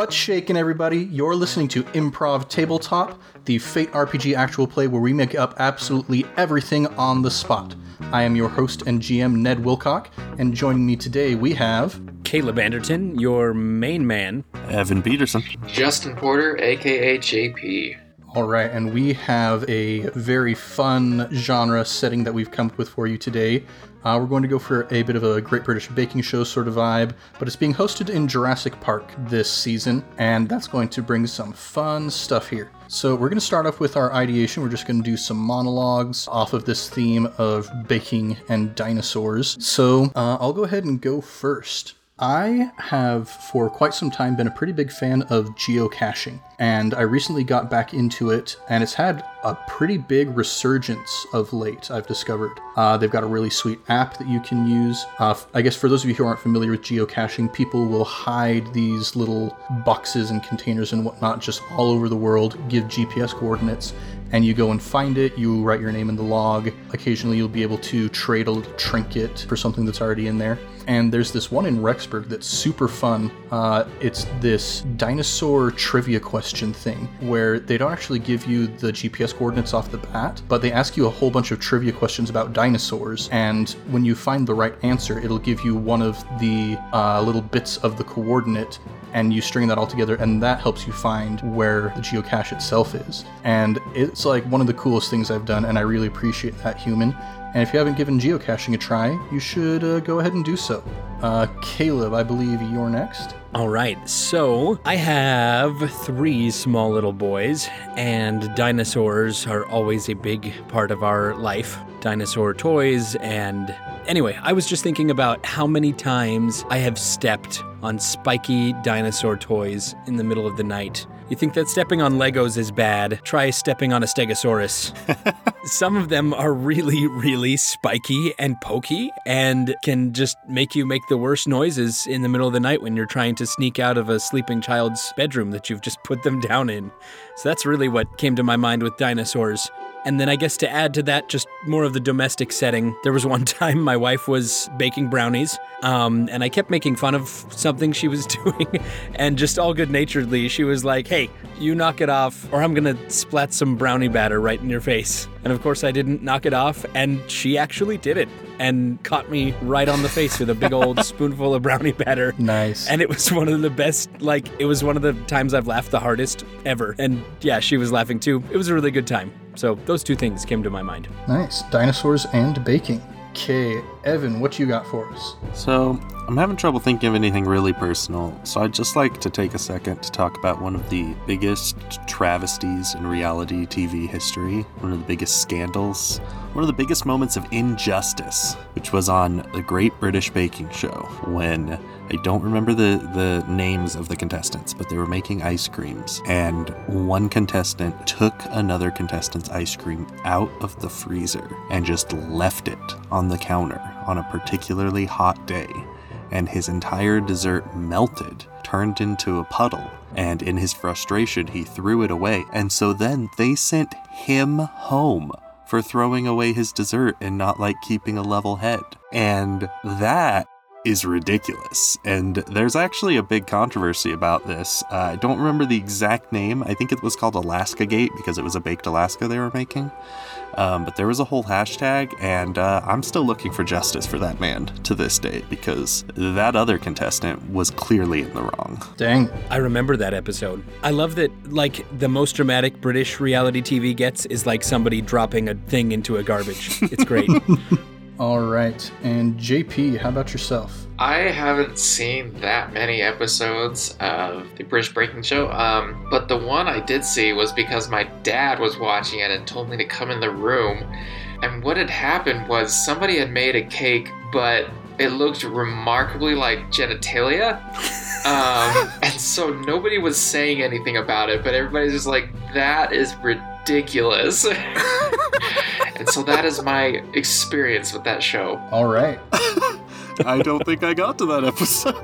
What's shaking, everybody? You're listening to Improv Tabletop, the Fate RPG actual play where we make up absolutely everything on the spot. I am your host and GM, Ned Wilcock, and joining me today we have. Caleb Anderton, your main man. Evan Peterson. Justin Porter, aka JP. All right, and we have a very fun genre setting that we've come up with for you today. Uh, we're going to go for a bit of a Great British Baking Show sort of vibe, but it's being hosted in Jurassic Park this season, and that's going to bring some fun stuff here. So, we're going to start off with our ideation. We're just going to do some monologues off of this theme of baking and dinosaurs. So, uh, I'll go ahead and go first. I have for quite some time been a pretty big fan of geocaching, and I recently got back into it, and it's had a pretty big resurgence of late, I've discovered. Uh, they've got a really sweet app that you can use. Uh, I guess for those of you who aren't familiar with geocaching, people will hide these little boxes and containers and whatnot just all over the world, give GPS coordinates, and you go and find it. You write your name in the log. Occasionally, you'll be able to trade a little trinket for something that's already in there. And there's this one in Rexburg that's super fun. Uh, it's this dinosaur trivia question thing where they don't actually give you the GPS coordinates off the bat, but they ask you a whole bunch of trivia questions about dinosaurs. And when you find the right answer, it'll give you one of the uh, little bits of the coordinate and you string that all together and that helps you find where the geocache itself is. And it's like one of the coolest things i've done and i really appreciate that human. And if you haven't given geocaching a try you should uh, go ahead and do so. Uh, caleb i believe you're next. All right, so I have three small little boys, and dinosaurs are always a big part of our life. Dinosaur toys, and anyway, I was just thinking about how many times I have stepped on spiky dinosaur toys in the middle of the night. You think that stepping on Legos is bad? Try stepping on a Stegosaurus. Some of them are really, really spiky and pokey and can just make you make the worst noises in the middle of the night when you're trying to sneak out of a sleeping child's bedroom that you've just put them down in. So that's really what came to my mind with dinosaurs. And then I guess to add to that, just more of the domestic setting. There was one time my wife was baking brownies, um, and I kept making fun of something she was doing, and just all good naturedly, she was like, "Hey, you knock it off, or I'm gonna splat some brownie batter right in your face." And of course, I didn't knock it off, and she actually did it and caught me right on the face with a big old spoonful of brownie batter. nice And it was one of the best, like, it was one of the times I've laughed the hardest ever. And yeah, she was laughing too. It was a really good time. So those two things came to my mind. nice dinosaurs and baking okay evan what you got for us? So, I'm having trouble thinking of anything really personal, so I'd just like to take a second to talk about one of the biggest travesties in reality TV history, one of the biggest scandals, one of the biggest moments of injustice, which was on the Great British Baking Show when I don't remember the, the names of the contestants, but they were making ice creams, and one contestant took another contestant's ice cream out of the freezer and just left it on the counter on a particularly hot day, and his entire dessert melted, turned into a puddle, and in his frustration, he threw it away, and so then they sent him home for throwing away his dessert and not like keeping a level head. And that is ridiculous. And there's actually a big controversy about this. Uh, I don't remember the exact name. I think it was called Alaska Gate because it was a baked Alaska they were making. Um, but there was a whole hashtag, and uh, I'm still looking for justice for that man to this day because that other contestant was clearly in the wrong. dang I remember that episode. I love that, like, the most dramatic British reality TV gets is like somebody dropping a thing into a garbage. It's great. all right and jp how about yourself I haven't seen that many episodes of the British Breaking Show, um, but the one I did see was because my dad was watching it and told me to come in the room. And what had happened was somebody had made a cake, but it looked remarkably like genitalia. Um, and so nobody was saying anything about it, but everybody's just like, that is ridiculous. And so that is my experience with that show. all right I don't think I got to that episode.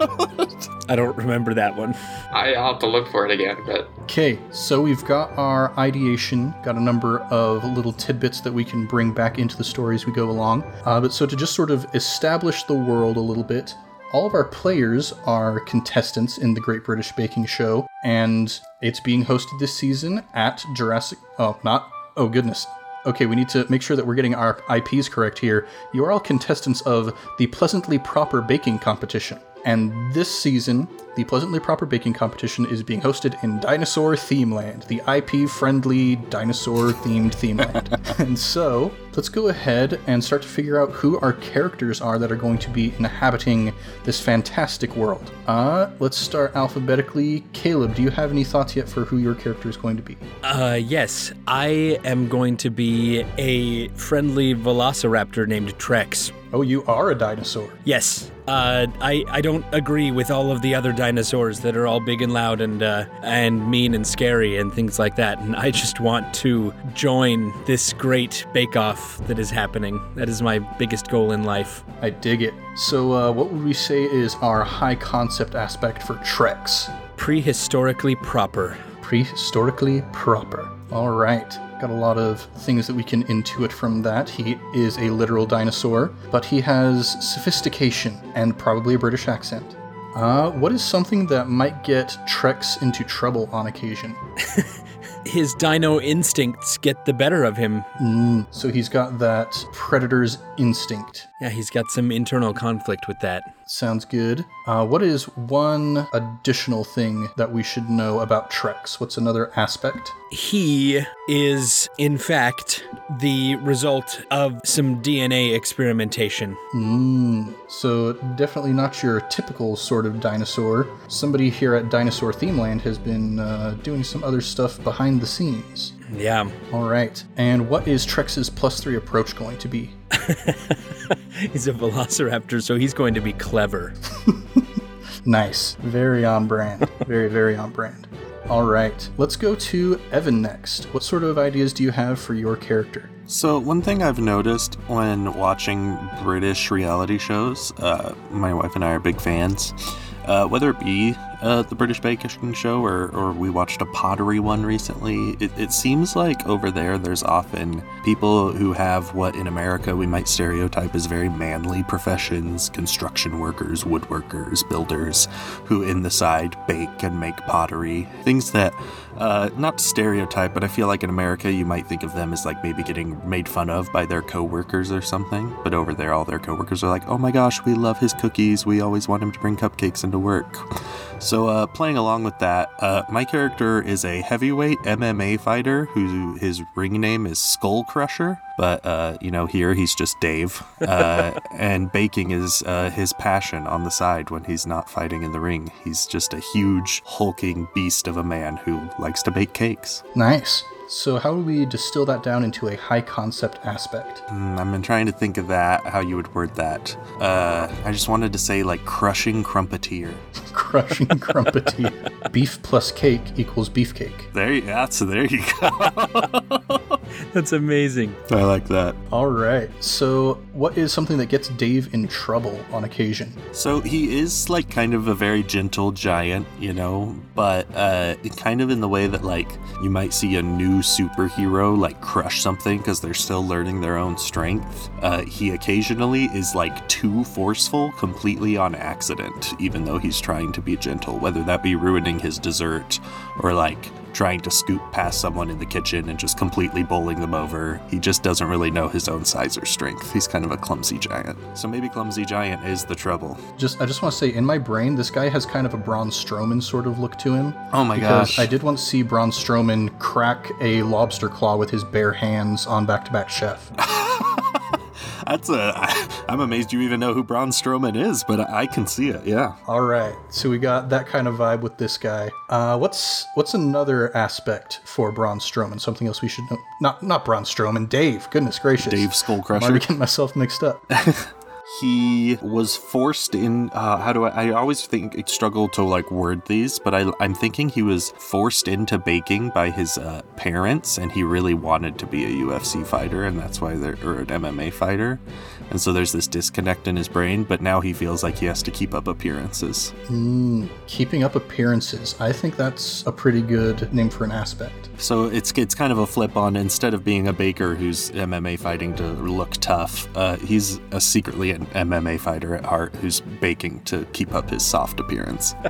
I don't remember that one. I, I'll have to look for it again, but Okay, so we've got our ideation, got a number of little tidbits that we can bring back into the story as we go along. Uh, but so to just sort of establish the world a little bit, all of our players are contestants in the Great British Baking Show, and it's being hosted this season at Jurassic. Oh, not. Oh, goodness. Okay, we need to make sure that we're getting our IPs correct here. You are all contestants of the Pleasantly Proper Baking Competition. And this season, the Pleasantly Proper Baking Competition is being hosted in Dinosaur Themeland, the IP friendly dinosaur themed themeland. and so, let's go ahead and start to figure out who our characters are that are going to be inhabiting this fantastic world. Uh, let's start alphabetically. Caleb, do you have any thoughts yet for who your character is going to be? Uh, yes, I am going to be a friendly velociraptor named Trex. Oh, you are a dinosaur. Yes, uh, I I don't agree with all of the other dinosaurs that are all big and loud and uh, and mean and scary and things like that. And I just want to join this great bake-off that is happening. That is my biggest goal in life. I dig it. So, uh, what would we say is our high concept aspect for Trex? Prehistorically proper. prehistorically proper. All right. Got a lot of things that we can intuit from that. He is a literal dinosaur, but he has sophistication and probably a British accent. Uh, what is something that might get Trex into trouble on occasion? His dino instincts get the better of him. Mm, so he's got that predator's instinct. Yeah, he's got some internal conflict with that. Sounds good. Uh, what is one additional thing that we should know about Trex? What's another aspect? He is, in fact, the result of some DNA experimentation. Mm, so definitely not your typical sort of dinosaur. Somebody here at Dinosaur Themeland has been uh, doing some other stuff behind the scenes. Yeah. All right. And what is Trex's plus three approach going to be? he's a velociraptor, so he's going to be clever. Nice. Very on brand. very, very on brand. All right. Let's go to Evan next. What sort of ideas do you have for your character? So, one thing I've noticed when watching British reality shows, uh, my wife and I are big fans, uh, whether it be uh, the British Baking Show or, or we watched a pottery one recently, it, it seems like over there there's often people who have what in America we might stereotype as very manly professions construction workers, woodworkers, builders, who in the side bake and make pottery. Things that, uh, not stereotype, but I feel like in America you might think of them as like maybe getting made fun of by their coworkers or something. But over there, all their coworkers are like, oh my gosh, we love his cookies. We always want him to bring cupcakes into work. So, uh, playing along with that, uh, my character is a heavyweight MMA fighter who his ring name is Skull Crusher. But, uh, you know, here he's just Dave. Uh, and baking is uh, his passion on the side when he's not fighting in the ring. He's just a huge, hulking beast of a man who likes to bake cakes. Nice. So, how do we distill that down into a high concept aspect? Mm, I've been trying to think of that, how you would word that. Uh, I just wanted to say, like, crushing crumpeteer. Crushing crumpeteer. Beef plus cake equals beefcake. There you, yeah, so there you go. That's amazing. I like that. All right. So, what is something that gets Dave in trouble on occasion? So he is like kind of a very gentle giant, you know, but uh, kind of in the way that like you might see a new superhero like crush something because they're still learning their own strength. Uh, he occasionally is like too forceful, completely on accident, even though he's trying to be gentle, whether that be ruining his dessert or like trying to scoop past someone in the kitchen and just completely bowling them over. He just doesn't really know his own size or strength. He's kind of a clumsy giant. So maybe clumsy giant is the trouble. Just, I just want to say, in my brain, this guy has kind of a Braun Strowman sort of look to him. Oh my because gosh. I did once see Braun Strowman crack a lobster claw with his bare hands on Back to Back Chef. That's a. I'm amazed you even know who Braun Strowman is, but I can see it. Yeah. All right, so we got that kind of vibe with this guy. Uh, what's what's another aspect for Braun Strowman? Something else we should know? Not not Braun Strowman, Dave. Goodness gracious, Dave Skullcrusher. I'm getting myself mixed up. he was forced in. Uh, how do I? I always think it's struggle to like word these, but I, I'm thinking he was forced into baking by his uh, parents, and he really wanted to be a UFC fighter, and that's why they're or an MMA fighter, and so there's this disconnect in his brain. But now he feels like he has to keep up appearances. Mm, keeping up appearances. I think that's a pretty good name for an aspect. So it's it's kind of a flip on instead of being a baker who's MMA fighting to look tough, uh, he's a secretly an MMA fighter at heart who's baking to keep up his soft appearance.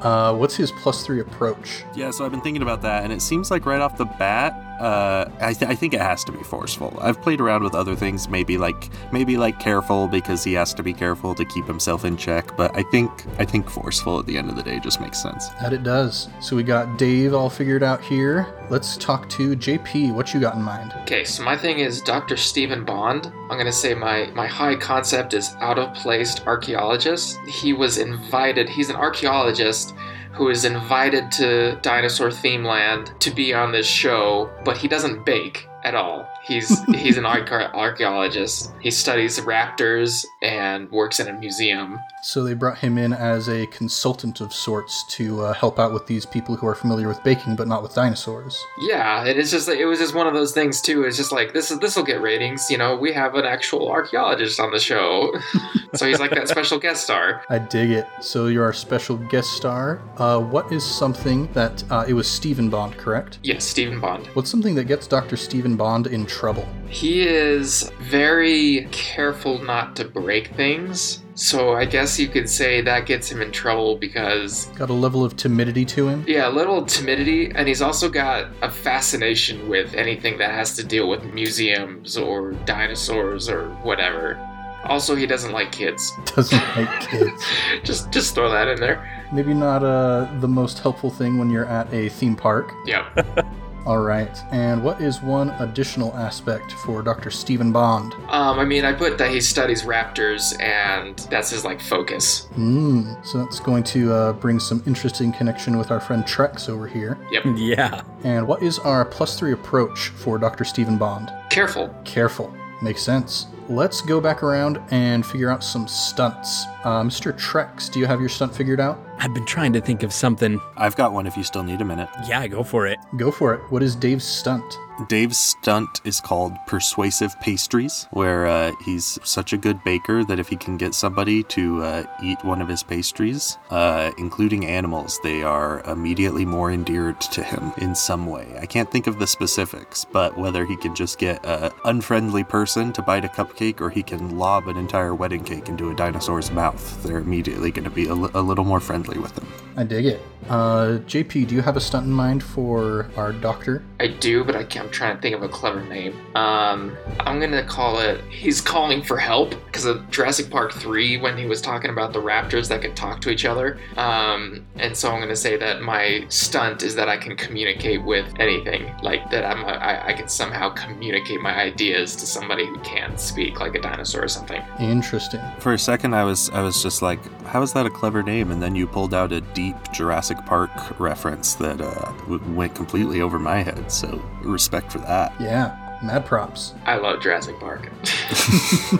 Uh, what's his plus three approach? Yeah, so I've been thinking about that, and it seems like right off the bat, uh, I, th- I think it has to be forceful. I've played around with other things, maybe like maybe like careful because he has to be careful to keep himself in check. But I think I think forceful at the end of the day just makes sense. That it does. So we got Dave all figured out here. Let's talk to JP. What you got in mind? Okay, so my thing is Dr. Stephen Bond. I'm gonna say my my high concept is out of placed archaeologist. He was invited. He's an archaeologist who is invited to Dinosaur Theme Land to be on this show, but he doesn't bake at all. He's he's an archae- archaeologist. He studies raptors and works in a museum. So they brought him in as a consultant of sorts to uh, help out with these people who are familiar with baking but not with dinosaurs. Yeah, and it's just it was just one of those things too. It's just like this is this will get ratings. You know, we have an actual archaeologist on the show, so he's like that special guest star. I dig it. So you're our special guest star. Uh, what is something that uh, it was Stephen Bond, correct? Yes, Stephen Bond. What's something that gets Dr. Stephen Bond in trouble? He is very careful not to break things. So I guess you could say that gets him in trouble because Got a level of timidity to him. yeah, a little timidity and he's also got a fascination with anything that has to deal with museums or dinosaurs or whatever. Also, he doesn't like kids. Doesn't like kids. just just throw that in there. Maybe not uh, the most helpful thing when you're at a theme park. Yep. All right. And what is one additional aspect for Dr. Stephen Bond? Um, I mean, I put that he studies raptors, and that's his like focus. Mm, so that's going to uh, bring some interesting connection with our friend Trex over here. Yep. Yeah. And what is our plus three approach for Dr. Stephen Bond? Careful. Careful. Makes sense. Let's go back around and figure out some stunts. Uh, Mr. Trex, do you have your stunt figured out? I've been trying to think of something. I've got one if you still need a minute. Yeah, go for it. Go for it. What is Dave's stunt? Dave's stunt is called Persuasive Pastries, where uh, he's such a good baker that if he can get somebody to uh, eat one of his pastries, uh, including animals, they are immediately more endeared to him in some way. I can't think of the specifics, but whether he can just get an unfriendly person to bite a cupcake or he can lob an entire wedding cake into a dinosaur's mouth, they're immediately going to be a, li- a little more friendly with him. I dig it. Uh, JP, do you have a stunt in mind for our doctor? I do, but I can't, I'm trying to think of a clever name. Um, I'm gonna call it. He's calling for help because of Jurassic Park three when he was talking about the raptors that could talk to each other. Um, and so I'm gonna say that my stunt is that I can communicate with anything, like that I'm a, I, I can somehow communicate my ideas to somebody who can't speak, like a dinosaur or something. Interesting. For a second, I was I was just like, "How is that a clever name?" And then you pulled out a deep Jurassic Park reference that uh, w- went completely over my head. So respect for that. Yeah, mad props. I love Jurassic Park.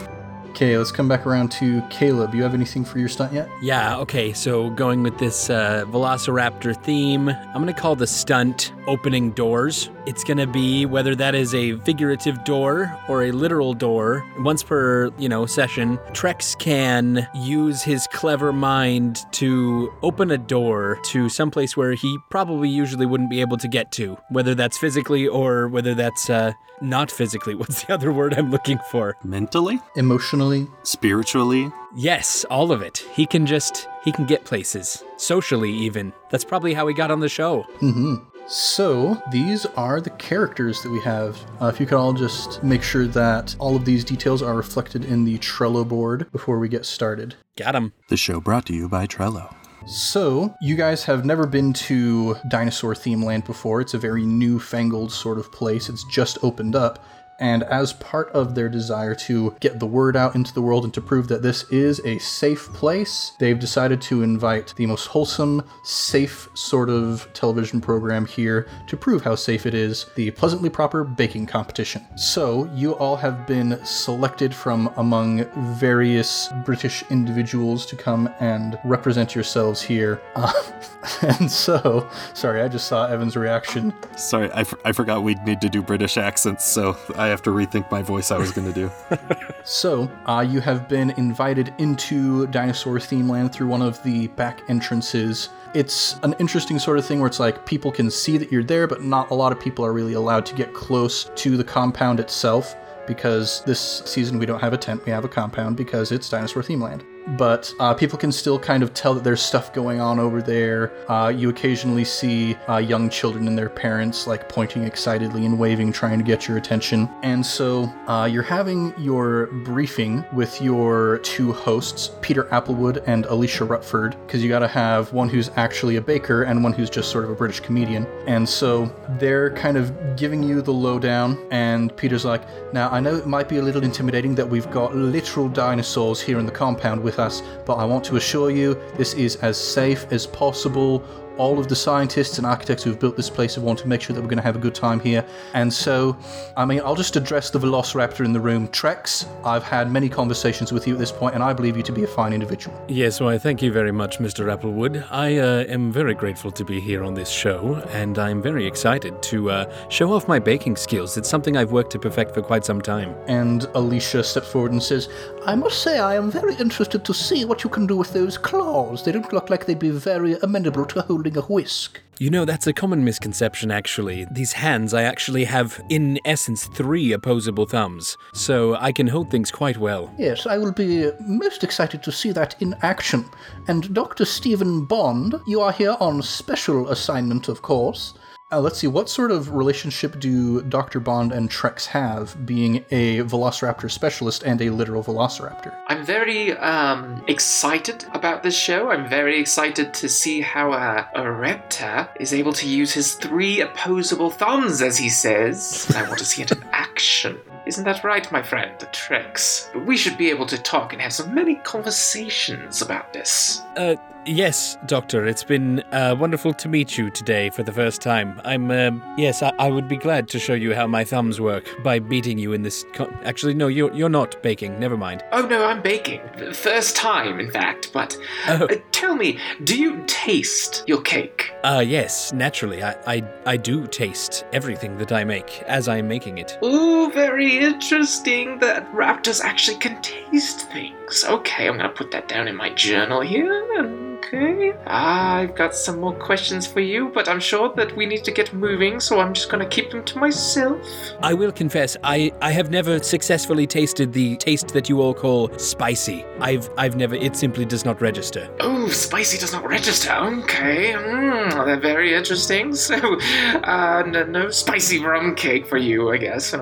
Okay, let's come back around to Caleb. You have anything for your stunt yet? Yeah, okay, so going with this uh, Velociraptor theme, I'm gonna call the stunt opening doors. It's gonna be whether that is a figurative door or a literal door. Once per, you know, session, Trex can use his clever mind to open a door to someplace where he probably usually wouldn't be able to get to, whether that's physically or whether that's uh, not physically. What's the other word I'm looking for? Mentally, Emotionally? spiritually, Yes, all of it. He can just he can get places. Socially even. That's probably how he got on the show. Mm-hmm. So, these are the characters that we have. Uh, if you could all just make sure that all of these details are reflected in the Trello board before we get started. Got him. the show brought to you by Trello. So, you guys have never been to Dinosaur Theme Land before. It's a very newfangled sort of place. It's just opened up. And as part of their desire to get the word out into the world and to prove that this is a safe place, they've decided to invite the most wholesome, safe sort of television program here to prove how safe it is the Pleasantly Proper Baking Competition. So, you all have been selected from among various British individuals to come and represent yourselves here. Uh, and so, sorry, I just saw Evan's reaction. Sorry, I, f- I forgot we'd need to do British accents, so I have to rethink my voice I was going to do. So, uh, you have been invited into Dinosaur Theme Land through one of the back entrances. It's an interesting sort of thing where it's like people can see that you're there, but not a lot of people are really allowed to get close to the compound itself because this season we don't have a tent, we have a compound because it's Dinosaur Theme Land. But uh, people can still kind of tell that there's stuff going on over there. Uh, you occasionally see uh, young children and their parents like pointing excitedly and waving, trying to get your attention. And so uh, you're having your briefing with your two hosts, Peter Applewood and Alicia Rutford, because you got to have one who's actually a baker and one who's just sort of a British comedian. And so they're kind of giving you the lowdown. And Peter's like, "Now I know it might be a little intimidating that we've got literal dinosaurs here in the compound with us, but I want to assure you this is as safe as possible. All of the scientists and architects who've built this place have wanted to make sure that we're going to have a good time here. And so, I mean, I'll just address the velociraptor in the room. Trex, I've had many conversations with you at this point, and I believe you to be a fine individual. Yes, well, I thank you very much, Mr. Applewood. I uh, am very grateful to be here on this show, and I'm very excited to uh, show off my baking skills. It's something I've worked to perfect for quite some time. And Alicia steps forward and says, I must say I am very interested to see what you can do with those claws. They don't look like they'd be very amenable to holding a whisk. You know, that's a common misconception, actually. These hands, I actually have, in essence, three opposable thumbs, so I can hold things quite well. Yes, I will be most excited to see that in action. And Dr. Stephen Bond, you are here on special assignment, of course. Uh, let's see, what sort of relationship do Dr. Bond and Trex have, being a velociraptor specialist and a literal velociraptor? I'm very um, excited about this show. I'm very excited to see how uh, a reptar is able to use his three opposable thumbs, as he says. I want to see it in action. Isn't that right, my friend, the Trex? We should be able to talk and have so many conversations about this. Uh, yes, Doctor, it's been uh, wonderful to meet you today for the first time. I'm, uh, yes, I-, I would be glad to show you how my thumbs work by beating you in this. Co- Actually, no, you're, you're not baking, never mind. Oh no, I'm baking. First time, in fact. But Oh. uh, tell me, do you taste your cake? Uh, yes, naturally, I, I, I do taste everything that I make as I'm making it. Ooh, very interesting that raptors actually can taste things. Okay, I'm gonna put that down in my journal here. Okay. I've got some more questions for you, but I'm sure that we need to get moving, so I'm just gonna keep them to myself. I will confess, I, I have never successfully tasted the taste that you all call spicy. I've I've never it simply does not register. Oh, spicy does not register. Okay, mm, they're very interesting. So, uh, no, no spicy rum cake for you, I guess.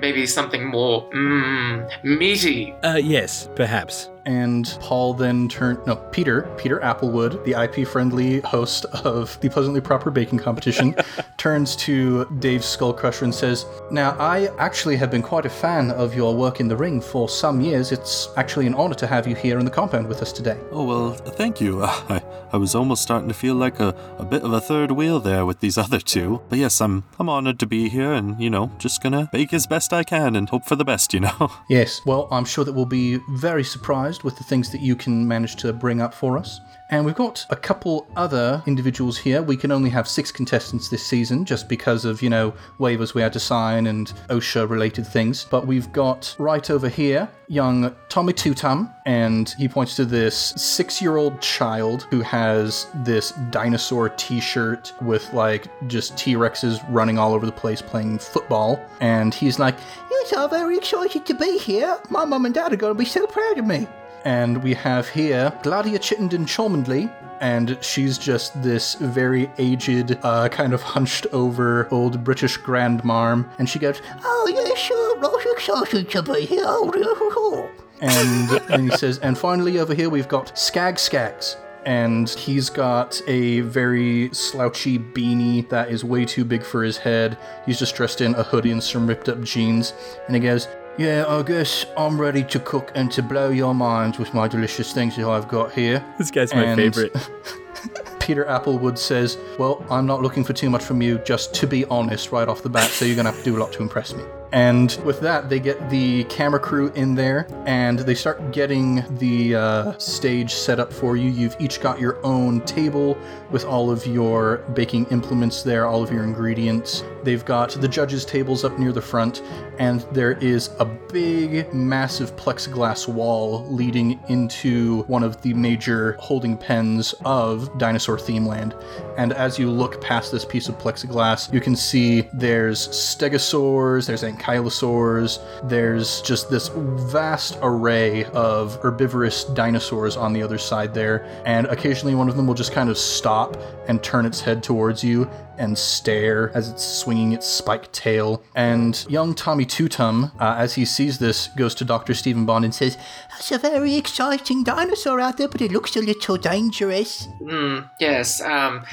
Maybe something more mm, meaty. Uh yes, perhaps. And Paul then turned, no, Peter, Peter Applewood, the IP friendly host of the Pleasantly Proper Baking Competition, turns to Dave Skullcrusher and says, Now, I actually have been quite a fan of your work in the ring for some years. It's actually an honor to have you here in the compound with us today. Oh, well, thank you. I, I was almost starting to feel like a, a bit of a third wheel there with these other two. But yes, I'm I'm honored to be here and, you know, just gonna bake as best I can and hope for the best, you know? Yes, well, I'm sure that we'll be very surprised with the things that you can manage to bring up for us. And we've got a couple other individuals here. We can only have six contestants this season just because of, you know, waivers we had to sign and OSHA related things. But we've got right over here young Tommy Tutum, and he points to this six year old child who has this dinosaur t shirt with like just T Rexes running all over the place playing football. And he's like, Yes, I'm very excited to be here. My mum and dad are going to be so proud of me. And we have here Gladia Chittenden Cholmondeley, and she's just this very aged, uh, kind of hunched over old British grandmarm. And she goes, Oh, yeah, sure, was excited to be here. Oh, And then he says, And finally over here we've got Skag Skags. and he's got a very slouchy beanie that is way too big for his head. He's just dressed in a hoodie and some ripped up jeans, and he goes, yeah, I guess I'm ready to cook and to blow your minds with my delicious things that I've got here. This guy's my And- favorite. Peter Applewood says, Well, I'm not looking for too much from you, just to be honest right off the bat, so you're going to have to do a lot to impress me. And with that, they get the camera crew in there and they start getting the uh, stage set up for you. You've each got your own table with all of your baking implements there, all of your ingredients. They've got the judges' tables up near the front, and there is a big, massive plexiglass wall leading into one of the major holding pens of Dinosaur Themeland. And as you look past this piece of plexiglass, you can see there's stegosaurs, there's ankylosaurs, there's just this vast array of herbivorous dinosaurs on the other side there. And occasionally one of them will just kind of stop and turn its head towards you and stare as it's swinging its spiked tail. And young Tommy Tutum, uh, as he sees this, goes to Dr. Stephen Bond and says, That's a very exciting dinosaur out there, but it looks a little dangerous. Hmm, yes, um,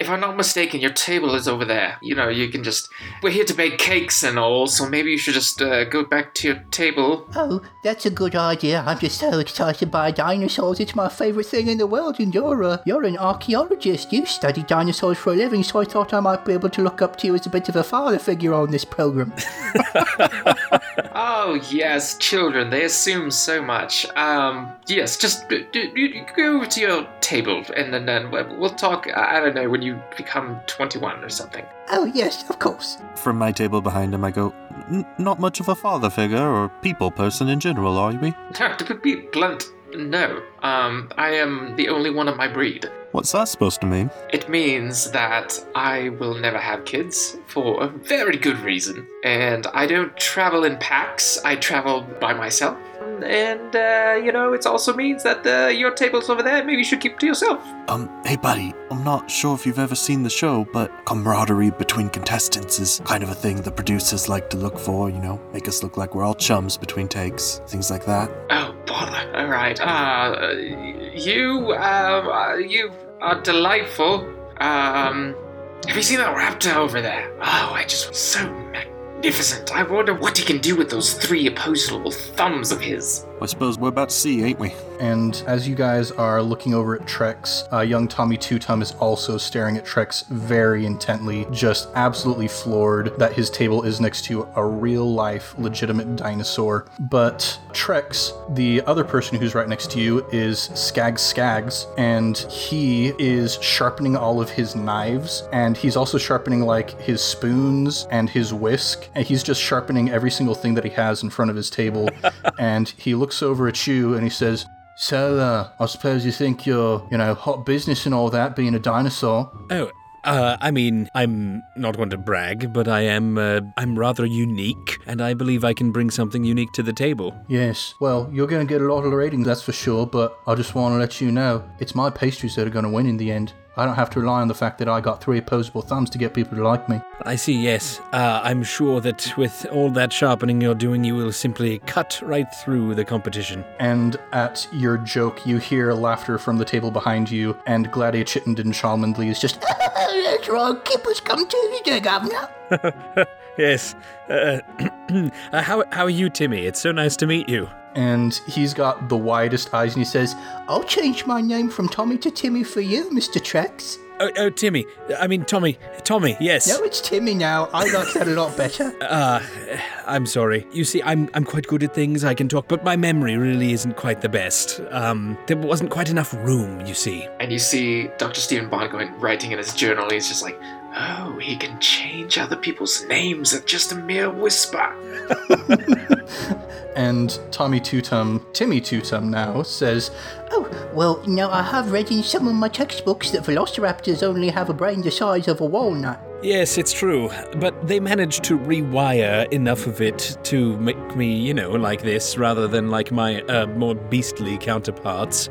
if I'm not mistaken, your table is over there. You know, you can just. We're here to bake cakes and all, so maybe you should just uh, go back to your table. Oh, that's a good idea. I'm just so excited by dinosaurs. It's my favorite thing in the world, and you're a, you're an archaeologist. You study dinosaurs for a living, so I thought I might be able to look up to you as a bit of a father figure on this program. Oh, yes, children, they assume so much. Um, yes, just d- d- d- go over to your table and then, then we'll we'll talk, I I don't know, when you become 21 or something. oh, yes, of course. From my table behind him, I go, "N- Not much of a father figure or people person in general, are we? to be blunt, no. Um, I am the only one of my breed. What's that supposed to mean? It means that I will never have kids for a very good reason. And I don't travel in packs, I travel by myself. And, uh, you know, it also means that uh, your table's over there. Maybe you should keep to yourself. Um, hey buddy, I'm not sure if you've ever seen the show, but camaraderie between contestants is kind of a thing the producers like to look for, you know, make us look like we're all chums between takes, things like that. Oh, bother. All right. Uh, you, um, uh, you are delightful. Um, have you seen that raptor over there? Oh, I just so magnificent. I wonder what he can do with those three opposable thumbs of his. I suppose we're about to see, ain't we? And as you guys are looking over at Trex, uh, young Tommy Tutum is also staring at Trex very intently, just absolutely floored that his table is next to a real life, legitimate dinosaur. But Trex, the other person who's right next to you, is Skag Skags, and he is sharpening all of his knives, and he's also sharpening like his spoons and his whisk, and he's just sharpening every single thing that he has in front of his table. and he looks over at you and he says, so, uh, I suppose you think you're, you know, hot business and all that, being a dinosaur. Oh, uh, I mean, I'm not one to brag, but I am, uh, I'm rather unique, and I believe I can bring something unique to the table. Yes, well, you're going to get a lot of ratings, that's for sure, but I just want to let you know, it's my pastries that are going to win in the end. I don't have to rely on the fact that I got three opposable thumbs to get people to like me. I see, yes. Uh, I'm sure that with all that sharpening you're doing, you will simply cut right through the competition. And at your joke, you hear laughter from the table behind you, and Gladia Chittenden Cholmondeley is just, That's right, keepers come Tuesday, Governor. Yes. Uh, uh, how, how are you, Timmy? It's so nice to meet you. And he's got the widest eyes, and he says, I'll change my name from Tommy to Timmy for you, Mr. Trex. Oh, oh, Timmy. I mean, Tommy. Tommy, yes. No, it's Timmy now. I like that a lot better. Uh, I'm sorry. You see, I'm I'm quite good at things. I can talk, but my memory really isn't quite the best. Um, there wasn't quite enough room. You see. And you see Dr. Stephen Bond going, writing in his journal. He's just like, oh, he can change other people's names at just a mere whisper. and Tommy Tutum, Timmy Tutum now, says, Oh, well, now I have read in some of my textbooks that velociraptors only have a brain the size of a walnut. Yes, it's true, but they managed to rewire enough of it to make me, you know, like this rather than like my uh, more beastly counterparts.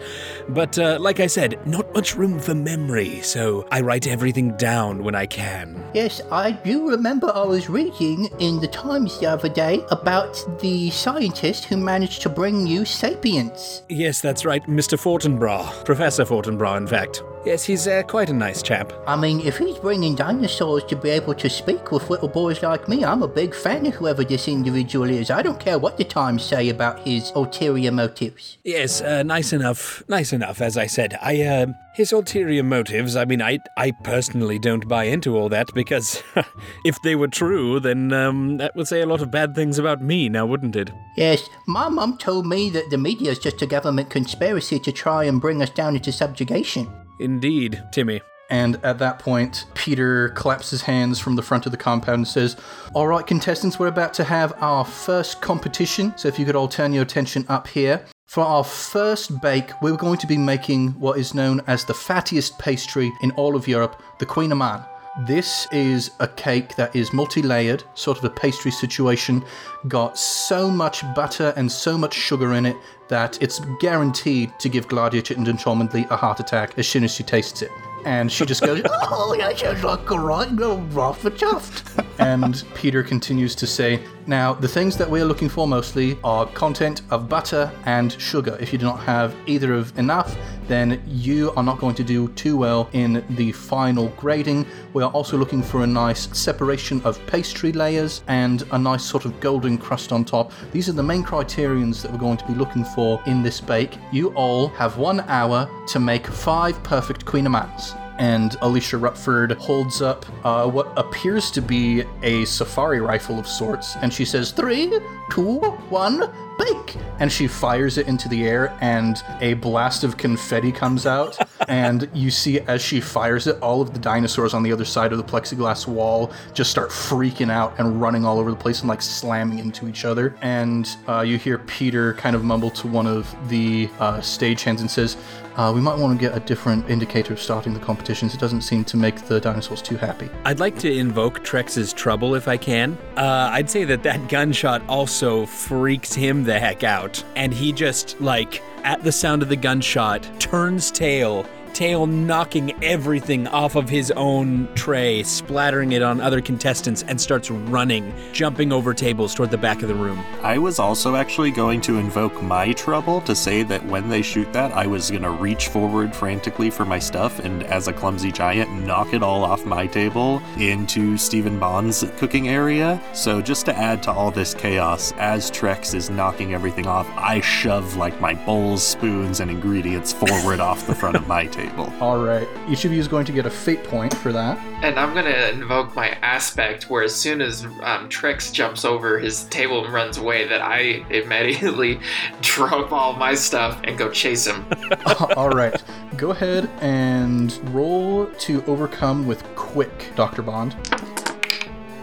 But uh, like I said, not much room for memory, so I write everything down when I can. Yes, I do remember I was reading in the Times the other day about the scientist who managed to bring you sapience. Yes, that's right, Mr. Fortinbras. Professor Fortinbras, in fact. Yes, he's uh, quite a nice chap. I mean, if he's bringing dinosaurs to be able to speak with little boys like me, I'm a big fan of whoever this individual is. I don't care what the Times say about his ulterior motives. Yes, uh, nice enough. Nice enough, as I said. I, uh, his ulterior motives, I mean, I, I personally don't buy into all that because if they were true, then, um, that would say a lot of bad things about me, now wouldn't it? Yes, my mum told me that the media is just a government conspiracy to try and bring us down into subjugation. Indeed, Timmy. And at that point, Peter claps his hands from the front of the compound and says, All right, contestants, we're about to have our first competition. So if you could all turn your attention up here. For our first bake, we're going to be making what is known as the fattiest pastry in all of Europe, the Kouign-amann. This is a cake that is multi layered, sort of a pastry situation, got so much butter and so much sugar in it that it's guaranteed to give Gladia Chittenden Cholmondeley a heart attack as soon as she tastes it. And she just goes, Oh, that sounds like a right little rough and chuffed. and Peter continues to say, Now, the things that we're looking for mostly are content of butter and sugar. If you do not have either of enough, then you are not going to do too well in the final grading. We are also looking for a nice separation of pastry layers and a nice sort of golden crust on top. These are the main criterions that we're going to be looking for in this bake. You all have one hour to make five perfect Kouign-amanns and Alicia Rutford holds up uh, what appears to be a safari rifle of sorts, and she says, Three, two, one, bake! And she fires it into the air, and a blast of confetti comes out. and you see, as she fires it, all of the dinosaurs on the other side of the plexiglass wall just start freaking out and running all over the place and like slamming into each other. And uh, you hear Peter kind of mumble to one of the uh, stagehands and says, uh, we might want to get a different indicator of starting the competitions. It doesn't seem to make the dinosaurs too happy. I'd like to invoke Trex's trouble if I can. Uh, I'd say that that gunshot also freaks him the heck out. And he just, like, at the sound of the gunshot, turns tail tail knocking everything off of his own tray, splattering it on other contestants, and starts running, jumping over tables toward the back of the room. I was also actually going to invoke my trouble to say that when they shoot that, I was going to reach forward frantically for my stuff and, as a clumsy giant, knock it all off my table into Stephen Bond's cooking area. So, just to add to all this chaos, as Trex is knocking everything off, I shove like my bowls, spoons, and ingredients forward off the front of my table. All right. Each of you is going to get a fate point for that. And I'm gonna invoke my aspect, where as soon as um, Trex jumps over his table and runs away, that I immediately drop all my stuff and go chase him. All right. Go ahead and roll to overcome with quick, Dr. Bond.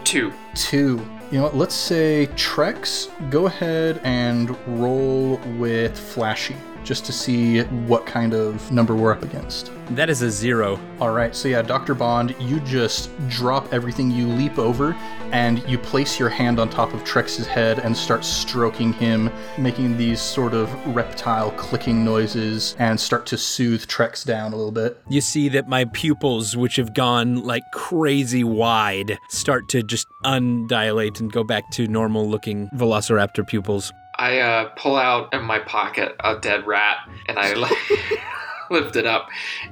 Two. Two. You know what? Let's say Trex, go ahead and roll with Flashy just to see what kind of number we're up against. That is a zero. All right, so yeah, Dr. Bond, you just drop everything, you leap over, and you place your hand on top of Trex's head and start stroking him, making these sort of reptile clicking noises, and start to soothe Trex down a little bit. You see that my pupils, which have gone like crazy wide, start to just undilate and go back to normal looking velociraptor pupils. I uh, pull out in my pocket a dead rat and I lift it up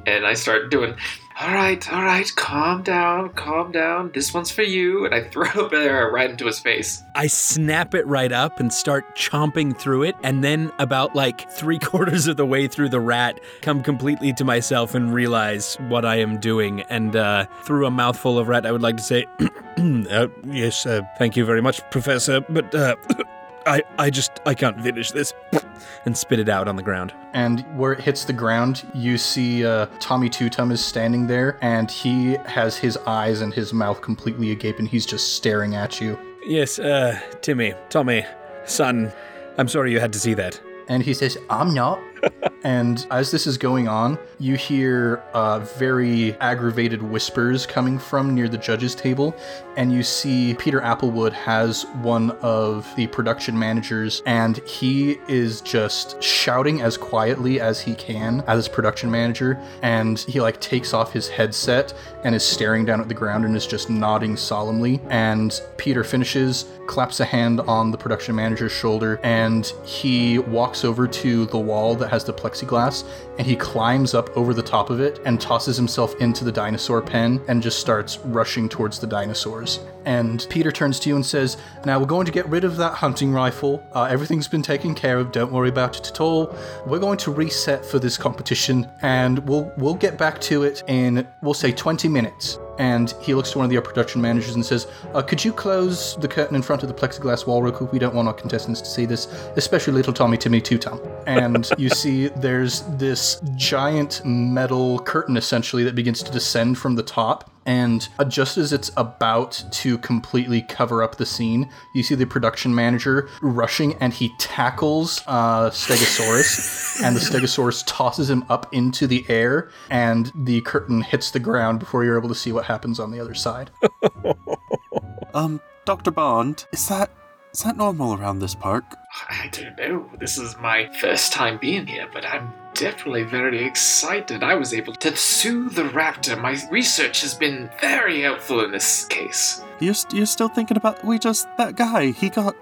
and I start doing. All right, all right, calm down, calm down. This one's for you, and I throw it right into his face. I snap it right up and start chomping through it, and then about like three quarters of the way through the rat, come completely to myself and realize what I am doing. And uh, through a mouthful of rat, I would like to say, uh, "Yes, uh, thank you very much, Professor, but." I, I just I can't finish this and spit it out on the ground. And where it hits the ground, you see uh, Tommy Two Tum is standing there, and he has his eyes and his mouth completely agape, and he's just staring at you. Yes, uh, Timmy, Tommy, son, I'm sorry you had to see that. And he says, I'm not. And as this is going on, you hear uh, very aggravated whispers coming from near the judge's table, and you see Peter Applewood has one of the production managers, and he is just shouting as quietly as he can at his production manager, and he like takes off his headset and is staring down at the ground and is just nodding solemnly. And Peter finishes, claps a hand on the production manager's shoulder, and he walks over to the wall that has the plexiglass and he climbs up over the top of it and tosses himself into the dinosaur pen and just starts rushing towards the dinosaurs. And Peter turns to you and says, Now we're going to get rid of that hunting rifle. Uh, everything's been taken care of. Don't worry about it at all. We're going to reset for this competition and we'll we'll get back to it in we'll say 20 minutes and he looks to one of the production managers and says, uh, "Could you close the curtain in front of the plexiglass wall real quick? We don't want our contestants to see this, especially little Tommy Timmy Two Tom." And you see there's this giant metal curtain essentially that begins to descend from the top. And uh, just as it's about to completely cover up the scene, you see the production manager rushing and he tackles uh, Stegosaurus, and the Stegosaurus tosses him up into the air, and the curtain hits the ground before you're able to see what happens on the other side. Um, Dr. Bond, is that is that normal around this park? I don't know. This is my first time being here, but I'm definitely very excited. I was able to sue the raptor. My research has been very helpful in this case. You're, st- you're still thinking about we just that guy. He got.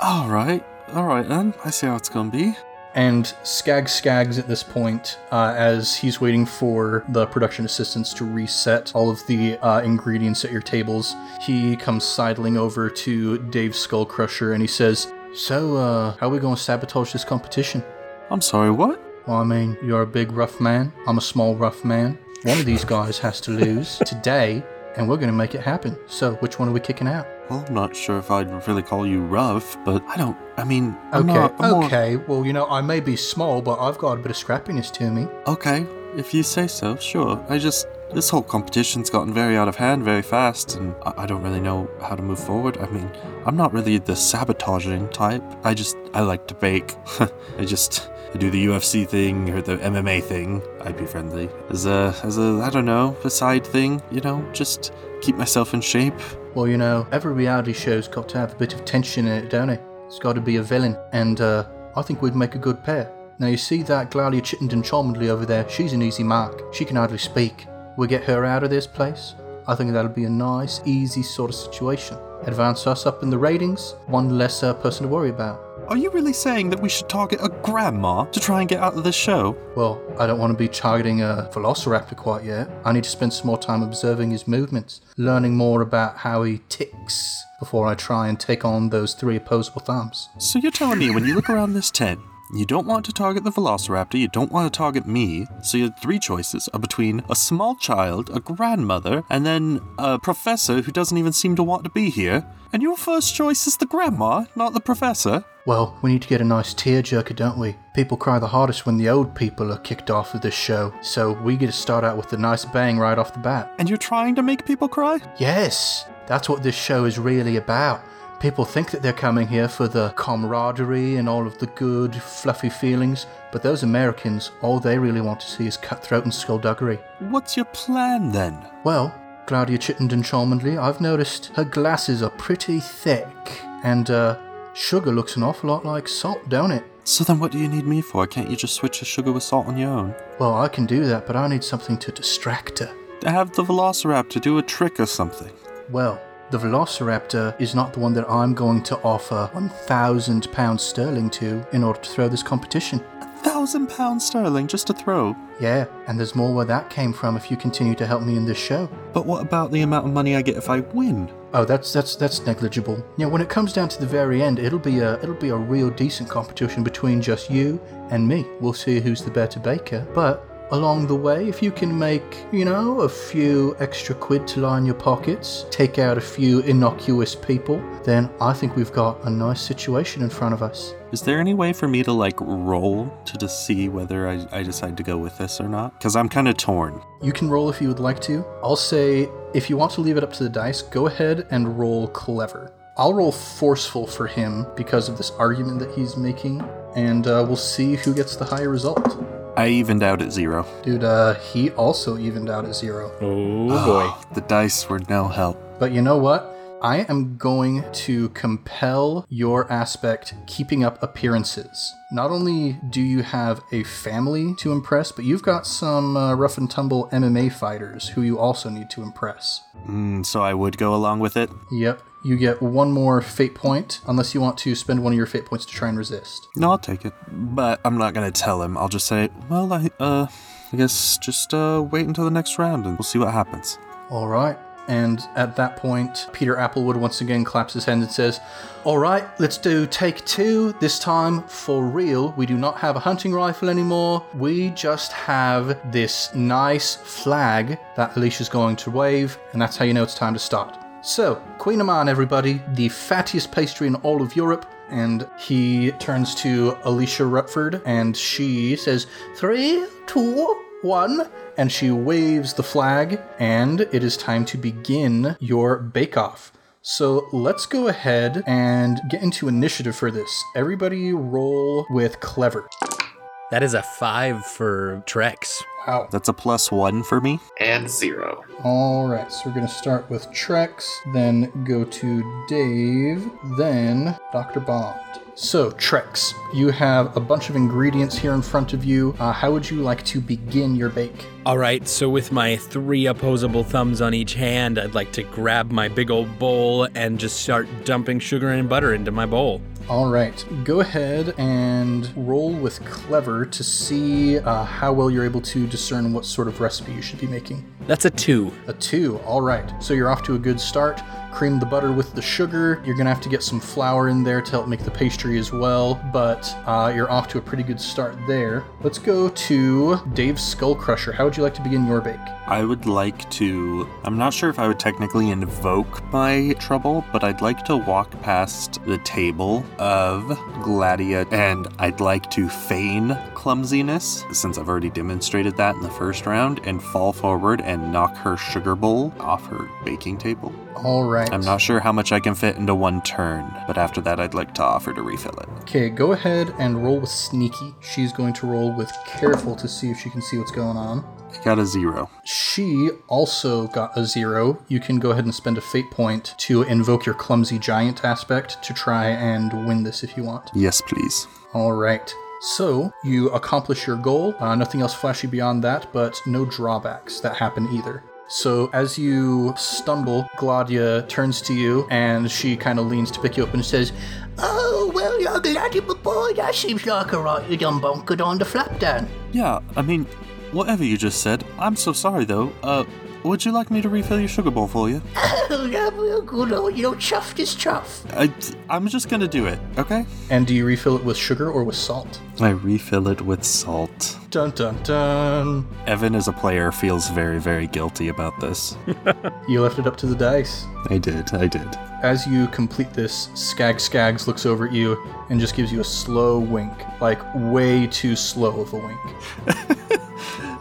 All right, all right then. I see how it's gonna be. And Skag Skags at this point, uh, as he's waiting for the production assistants to reset all of the uh, ingredients at your tables, he comes sidling over to Dave Skullcrusher and he says, So, uh, how are we going to sabotage this competition? I'm sorry. What? Well, I mean, you're a big rough man. I'm a small rough man. One of these guys has to lose today, and we're going to make it happen. So, which one are we kicking out? Well, I'm not sure if I'd really call you rough, but I don't. I mean, I'm Okay, not. I'm more- okay. Well, you know, I may be small, but I've got a bit of scrappiness to me. Okay, if you say so, sure. I just. This whole competition's gotten very out of hand very fast, and I, I don't really know how to move forward. I mean, I'm not really the sabotaging type. I just. I like to bake. I just. I do the UFC thing or the MMA thing. I'd be friendly. As a. As a. I don't know, a side thing, you know? Just keep myself in shape. Well, you know, every reality show's got to have a bit of tension in it, don't it? It's got to be a villain, and uh, I think we'd make a good pair. Now, you see that Gladia Chittenden Cholmondeley over there? She's an easy mark. She can hardly speak. We get her out of this place. I think that'll be a nice, easy sort of situation. Advance us up in the ratings, one less uh, person to worry about. Are you really saying that we should target a grandma to try and get out of this show? Well, I don't want to be targeting a velociraptor quite yet. I need to spend some more time observing his movements, learning more about how he ticks before I try and take on those three opposable thumbs. So you're telling me when you look around this tent, you don't want to target the Velociraptor, you don't want to target me, so you your three choices are between a small child, a grandmother, and then a professor who doesn't even seem to want to be here. And your first choice is the grandma, not the professor. Well, we need to get a nice tearjerker, don't we? People cry the hardest when the old people are kicked off of this show, so we get to start out with a nice bang right off the bat. And you're trying to make people cry? Yes, that's what this show is really about. People think that they're coming here for the camaraderie and all of the good, fluffy feelings, but those Americans, all they really want to see is cutthroat and skullduggery. What's your plan then? Well, Claudia Chittenden Cholmondeley, I've noticed her glasses are pretty thick, and uh, sugar looks an awful lot like salt, don't it? So then what do you need me for? Can't you just switch the sugar with salt on your own? Well, I can do that, but I need something to distract her. To have the Velociraptor do a trick or something. Well, the Velociraptor is not the one that I'm going to offer £1,000 sterling to in order to throw this competition. Thousand pounds sterling just to throw. Yeah, and there's more where that came from if you continue to help me in this show. But what about the amount of money I get if I win? Oh, that's that's that's negligible. You know, when it comes down to the very end, it'll be a it'll be a real decent competition between just you and me. We'll see who's the better baker. But along the way, if you can make, you know, a few extra quid to line your pockets, take out a few innocuous people, then I think we've got a nice situation in front of us. Is there any way for me to like roll to just see whether I, I decide to go with this or not? Because I'm kind of torn. You can roll if you would like to. I'll say if you want to leave it up to the dice, go ahead and roll clever. I'll roll forceful for him because of this argument that he's making. and uh, we'll see who gets the higher result. I evened out at zero. Dude, uh, he also evened out at zero. Oh boy. The dice were no help. But you know what? I am going to compel your aspect keeping up appearances. Not only do you have a family to impress, but you've got some uh, rough and tumble MMA fighters who you also need to impress. Mm, so I would go along with it. Yep, you get one more fate point, unless you want to spend one of your fate points to try and resist. No, I'll take it. But I'm not gonna tell him. I'll just say, well, I, uh, I guess just, uh, wait until the next round and we'll see what happens. All right. And at that point, Peter Applewood once again claps his hands and says, All right, let's do take two. This time, for real, we do not have a hunting rifle anymore. We just have this nice flag that Alicia's going to wave, and that's how you know it's time to start. So, Kouign-amann, everybody, the fattiest pastry in all of Europe. And he turns to Alicia Rutford and she says, Three, two, one. And she waves the flag, and it is time to begin your bake off. So let's go ahead and get into initiative for this. Everybody roll with clever. That is a five for Trex. Wow. That's a plus one for me. And zero. All right, so we're going to start with Trex, then go to Dave, then Dr. Bond. So, Trex, you have a bunch of ingredients here in front of you. Uh, how would you like to begin your bake? All right, so with my three opposable thumbs on each hand, I'd like to grab my big old bowl and just start dumping sugar and butter into my bowl. All right, go ahead and roll with Clever to see uh, how well you're able to discern what sort of recipe you should be making. That's a two. A two, all right. So you're off to a good start. Cream the butter with the sugar. You're gonna have to get some flour in there to help make the pastry as well, but uh, you're off to a pretty good start there. Let's go to Dave's Skull Crusher. How would you like to begin your bake? I would like to. I'm not sure if I would technically invoke my trouble, but I'd like to walk past the table of Gladia and I'd like to feign clumsiness, since I've already demonstrated that in the first round, and fall forward and knock her sugar bowl off her baking table. All right. I'm not sure how much I can fit into one turn, but after that, I'd like to offer to refill it. Okay, go ahead and roll with Sneaky. She's going to roll with Careful to see if she can see what's going on. I got a zero. She also got a zero. You can go ahead and spend a fate point to invoke your clumsy giant aspect to try and win this if you want. Yes, please. All right. So you accomplish your goal. Uh, nothing else flashy beyond that, but no drawbacks that happen either. So as you stumble, Gladia turns to you and she kind of leans to pick you up and says, Oh, well, you're glad you boy. That seems like a right you done bunkered on the flap down. Yeah, I mean, whatever you just said. I'm so sorry, though. Uh, would you like me to refill your sugar bowl for you? Oh, yeah, well, good old, you know, chuffed is chuff. I, I'm just gonna do it, okay? and do you refill it with sugar or with salt? I refill it with salt. Dun dun dun. Evan, as a player, feels very, very guilty about this. You left it up to the dice. I did, I did. As you complete this, Skag Skags looks over at you and just gives you a slow wink, like way too slow of a wink.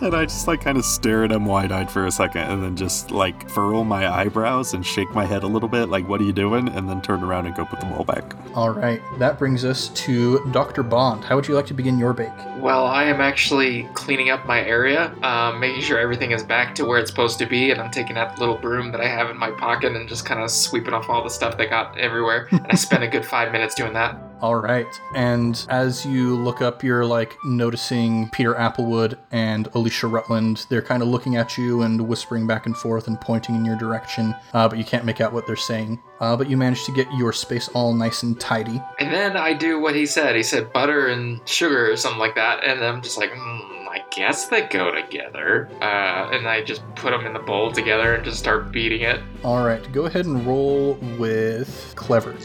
And I just like kind of stare at him wide eyed for a second and then just like furrow my eyebrows and shake my head a little bit, like, what are you doing? And then turn around and go put the bowl back. All right, that brings us to Dr. Bond. How would you like to begin your bake? Well, I am actually cleaning up my area, um, making sure everything is back to where it's supposed to be, and I'm taking that little broom that I have in my pocket and just kind of sweeping off all the stuff that got everywhere. and I spent a good five minutes doing that. All right. And as you look up, you're like noticing Peter Applewood and Alicia Rutland. They're kind of looking at you and whispering back and forth and pointing in your direction, uh, but you can't make out what they're saying. Uh, but you manage to get your space all nice and tidy. And then I do what he said. He said butter and sugar or something like that, and I'm just like, hmm, I guess they go together. Uh, and I just put them in the bowl together and just start beating it. All right, go ahead and roll with Clever.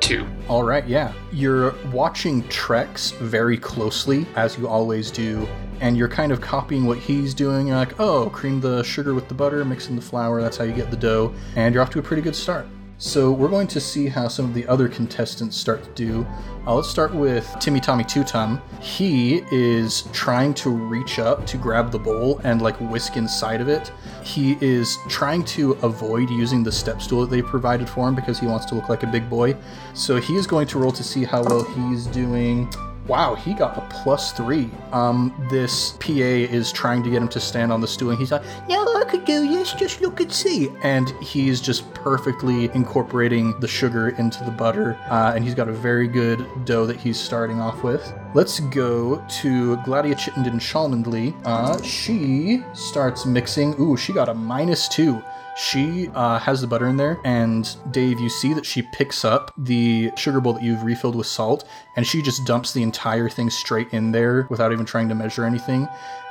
Two. All right, yeah. You're watching Trex very closely, as you always do, and you're kind of copying what he's doing. You're like, oh, cream the sugar with the butter, mix in the flour, that's how you get the dough, and you're off to a pretty good start. So we're going to see how some of the other contestants start to do. Uh, let's start with Timmy Tommy Tutum. He is trying to reach up to grab the bowl and like whisk inside of it, he is trying to avoid using the step stool that they provided for him because he wants to look like a big boy. So he is going to roll to see how well he's doing. Wow, he got a plus three. Um, this PA is trying to get him to stand on the stool, and he's like, No, I could do this. Just look and see. and he's just perfectly incorporating the sugar into the butter. Uh, and he's got a very good dough that he's starting off with. Let's go to Gladia Chittenden Cholmondeley. Uh, she starts mixing. Ooh, she got a minus two. She uh, has the butter in there, and Dave, you see that she picks up the sugar bowl that you've refilled with salt, and she just dumps the entire thing straight in there without even trying to measure anything.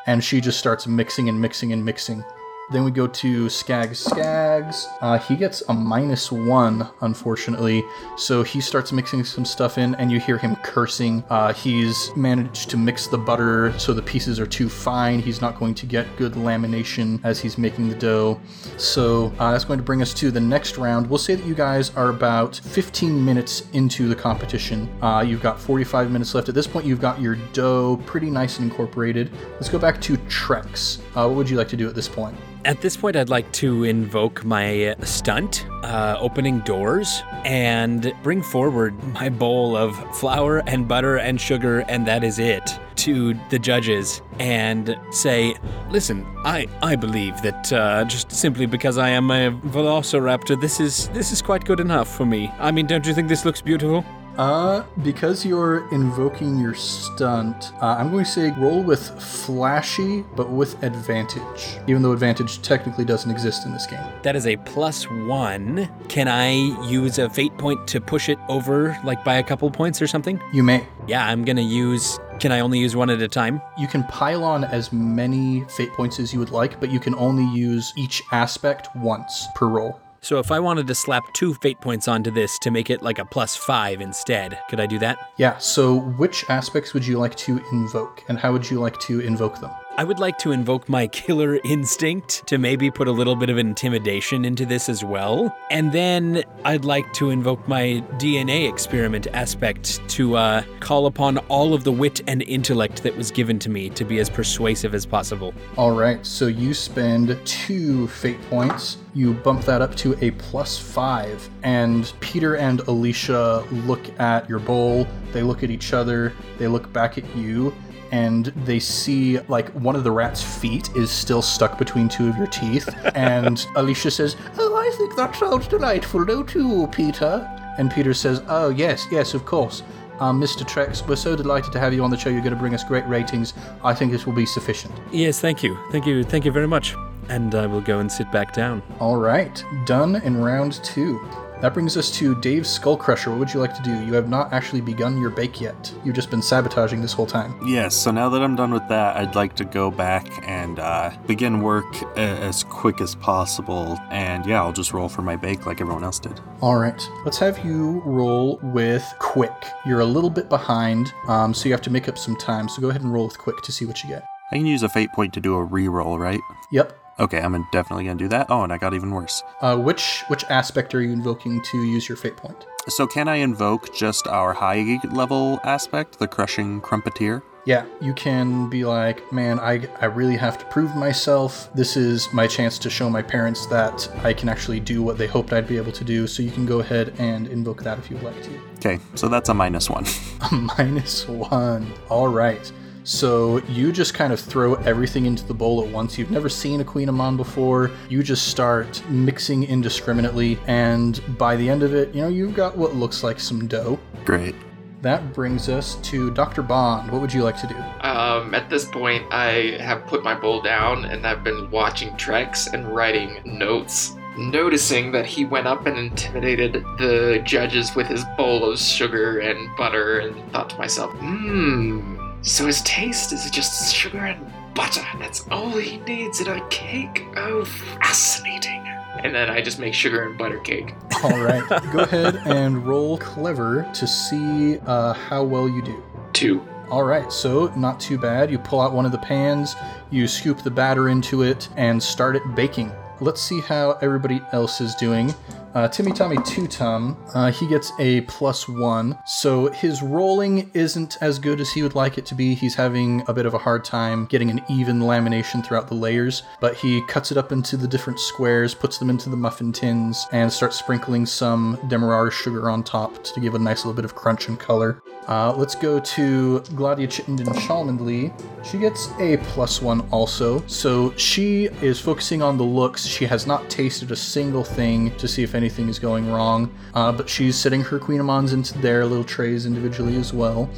And she just starts mixing and mixing and mixing. Then we go to Skag Skags. Uh, he gets a minus one, unfortunately. So he starts mixing some stuff in, and you hear him cursing. Uh, he's managed to mix the butter so the pieces are too fine. He's not going to get good lamination as he's making the dough. So uh, that's going to bring us to the next round. We'll say that you guys are about 15 minutes into the competition. Uh, you've got 45 minutes left. At this point, you've got your dough pretty nice and incorporated. Let's go back to Trex. Uh, what would you like to do at this point? At this point, I'd like to invoke my stunt, uh, opening doors, and bring forward my bowl of flour and butter and sugar, and that is it, to the judges and say, listen, I, I believe that uh, just simply because I am a velociraptor, this is this is quite good enough for me. I mean, don't you think this looks beautiful? Uh, because you're invoking your stunt, uh, I'm going to say roll with flashy, but with advantage. Even though advantage technically doesn't exist in this game. That is a plus one. Can I use a fate point to push it over, like by a couple points or something? You may. Yeah, I'm gonna use. Can I only use one at a time? You can pile on as many fate points as you would like, but you can only use each aspect once per roll. So if I wanted to slap two fate points onto this to make it like a plus five instead, could I do that? Yeah, so which aspects would you like to invoke, and how would you like to invoke them? I would like to invoke my killer instinct to maybe put a little bit of intimidation into this as well. And then I'd like to invoke my DNA experiment aspect to uh, call upon all of the wit and intellect that was given to me to be as persuasive as possible. All right, so you spend two fate points. You bump that up to a plus five, and Peter and Alicia look at your bowl. They look at each other. They look back at you, and they see like one of the rat's feet is still stuck between two of your teeth. and Alicia says, Oh, I think that sounds delightful, don't you, Peter? and Peter says, "Oh yes, yes, of course." Um, Mr. Trex, we're so delighted to have you on the show. You're going to bring us great ratings. I think this will be sufficient. Yes, thank you. Thank you. Thank you very much. And I will go and sit back down. All right, done in round two. That brings us to Dave Skullcrusher. What would you like to do? You have not actually begun your bake yet. You've just been sabotaging this whole time. Yes, so now that I'm done with that, I'd like to go back and uh, begin work a- as quick as possible. And yeah, I'll just roll for my bake like everyone else did. All right, let's have you roll with quick. You're a little bit behind, um, so you have to make up some time. So go ahead and roll with quick to see what you get. I can use a fate point to do a re-roll, right? Yep. Okay, I'm definitely gonna do that. Oh, and I got even worse. Uh, which which aspect are you invoking to use your fate point? So can I invoke just our high level aspect, the crushing crumpeteer? Yeah, you can be like, man, I, I really have to prove myself. This is my chance to show my parents that I can actually do what they hoped I'd be able to do. So you can go ahead and invoke that if you'd like to. Okay, so that's a minus one. A minus one. All right. So you just kind of throw everything into the bowl at once. You've never seen a Kouign-amann before. You just start mixing indiscriminately, and by the end of it, you know, you've got what looks like some dough. Great. That brings us to Dr. Bond. What would you like to do? Um, at this point, I have put my bowl down and I've been watching Trex and writing notes. Noticing that he went up and intimidated the judges with his bowl of sugar and butter, and thought to myself, hmm, so his taste is just sugar and butter. That's all he needs in a cake. Oh, fascinating. And then I just make sugar and butter cake. All right, go ahead and roll clever to see uh, how well you do. Two. All right, so not too bad. You pull out one of the pans, you scoop the batter into it, and start it baking. Let's see how everybody else is doing. Uh, Timmy Tommy Tutum, uh, he gets a plus one. So his rolling isn't as good as he would like it to be. He's having a bit of a hard time getting an even lamination throughout the layers, but he cuts it up into the different squares, puts them into the muffin tins, and starts sprinkling some Demerara sugar on top to give a nice little bit of crunch and color. Uh, let's go to Gladia Chittenden Cholmondeley. She gets a plus one also. So she is focusing on the looks. She has not tasted a single thing to see if anything is going wrong, uh, but she's setting her Kouign-amanns into their little trays individually as well.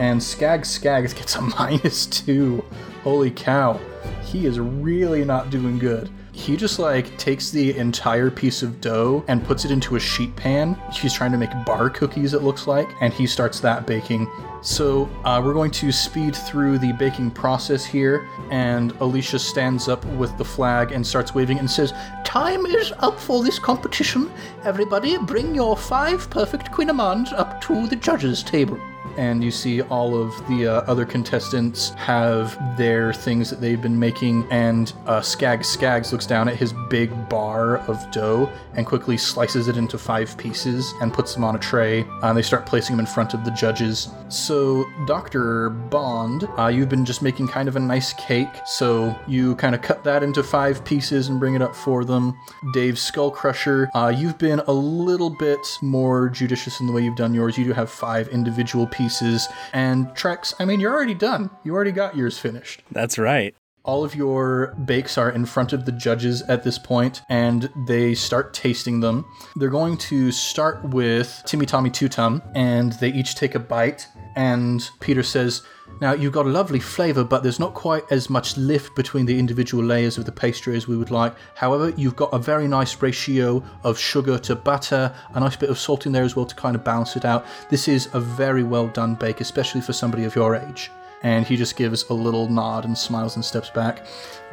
And Skag Skaggs gets a minus two. Holy cow. He is really not doing good he just like takes the entire piece of dough and puts it into a sheet pan. He's trying to make bar cookies, it looks like, and he starts that baking. So uh, we're going to speed through the baking process here, and Alicia stands up with the flag and starts waving and says, Time is up for this competition. Everybody, bring your five perfect Kouign-amanns up to the judges' table and you see all of the uh, other contestants have their things that they've been making. And uh, Skag Skaggs looks down at his big bar of dough and quickly slices it into five pieces and puts them on a tray. Uh, and they start placing them in front of the judges. So, Dr. Bond, uh, you've been just making kind of a nice cake. So, you kind of cut that into five pieces and bring it up for them. Dave Skull Crusher, uh, you've been a little bit more judicious in the way you've done yours. You do have five individual pieces pieces. And Trex, I mean, you're already done. You already got yours finished. That's right. All of your bakes are in front of the judges at this point, and they start tasting them. They're going to start with Timmy Tommy Tutum, and they each take a bite. And Peter says, now, you've got a lovely flavour, but there's not quite as much lift between the individual layers of the pastry as we would like. However, you've got a very nice ratio of sugar to butter, a nice bit of salt in there as well to kind of balance it out. This is a very well done bake, especially for somebody of your age. And he just gives a little nod and smiles and steps back.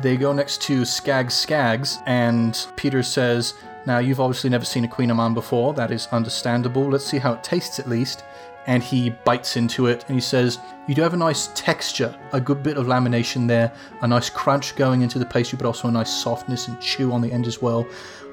They go next to Skag Skaggs, and Peter says, Now, you've obviously never seen a Kouign-amann before. That is understandable. Let's see how it tastes at least and he bites into it and he says, You do have a nice texture, a good bit of lamination there, a nice crunch going into the pastry, but also a nice softness and chew on the end as well.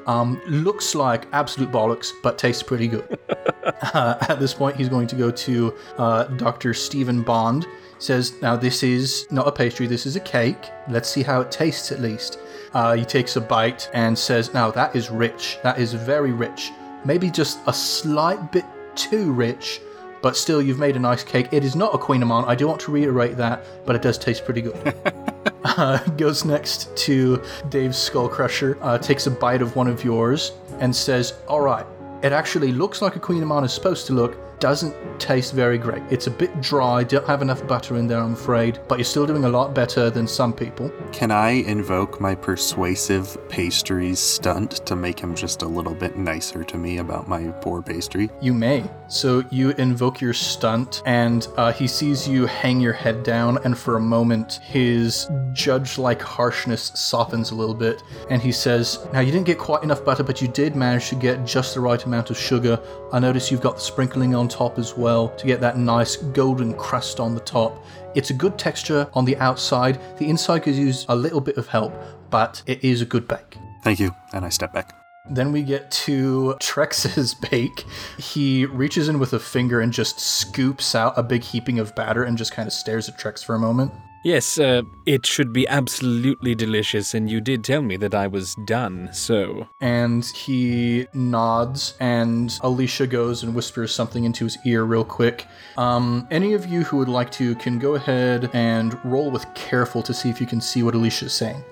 Um, looks like absolute bollocks, but tastes pretty good. uh, at this point, he's going to go to uh, Dr. Stephen Bond. Says, Now, this is not a pastry, this is a cake. Let's see how it tastes at least. Uh, he takes a bite and says, Now, that is rich. That is very rich. Maybe just a slight bit too rich but still, you've made a nice cake. It is not a Kouign-amann. I do want to reiterate that, but it does taste pretty good. uh, goes next to Dave's Skull Crusher, uh, takes a bite of one of yours, and says, All right, it actually looks like a Kouign-amann is supposed to look, doesn't taste very great. It's a bit dry, don't have enough butter in there, I'm afraid, but you're still doing a lot better than some people. Can I invoke my persuasive pastries stunt to make him just a little bit nicer to me about my poor pastry? You may. So you invoke your stunt, and uh, he sees you hang your head down, and for a moment, his judge like harshness softens a little bit, and he says, Now, you didn't get quite enough butter, but you did manage to get just the right amount of sugar. I notice you've got the sprinkling on top as well to get that nice golden crust on the top. It's a good texture on the outside. The inside could use a little bit of help, but it is a good bake. Thank you. And I step back. Then we get to Trex's bake. He reaches in with a finger and just scoops out a big heaping of batter and just kind of stares at Trex for a moment. Yes, uh, it should be absolutely delicious, and you did tell me that I was done, so. And he nods, and Alicia goes and whispers something into his ear real quick. Um, any of you who would like to can go ahead and roll with careful to see if you can see what Alicia is saying.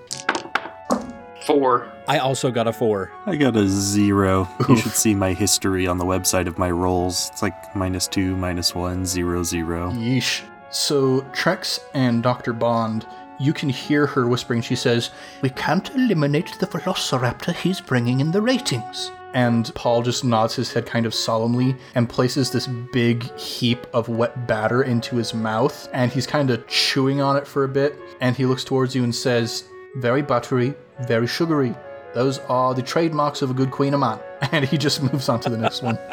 Four. I also got a four. I got a zero. You should see my history on the website of my rolls. It's like minus two, minus one, zero, zero. Yeesh. So, Trex and Dr. Bond, you can hear her whispering. She says, We can't eliminate the velociraptor he's bringing in the ratings. And Paul just nods his head kind of solemnly and places this big heap of wet batter into his mouth. And he's kind of chewing on it for a bit. And he looks towards you and says, Very buttery, very sugary. Those are the trademarks of a good Kouign-amann. And he just moves on to the next one.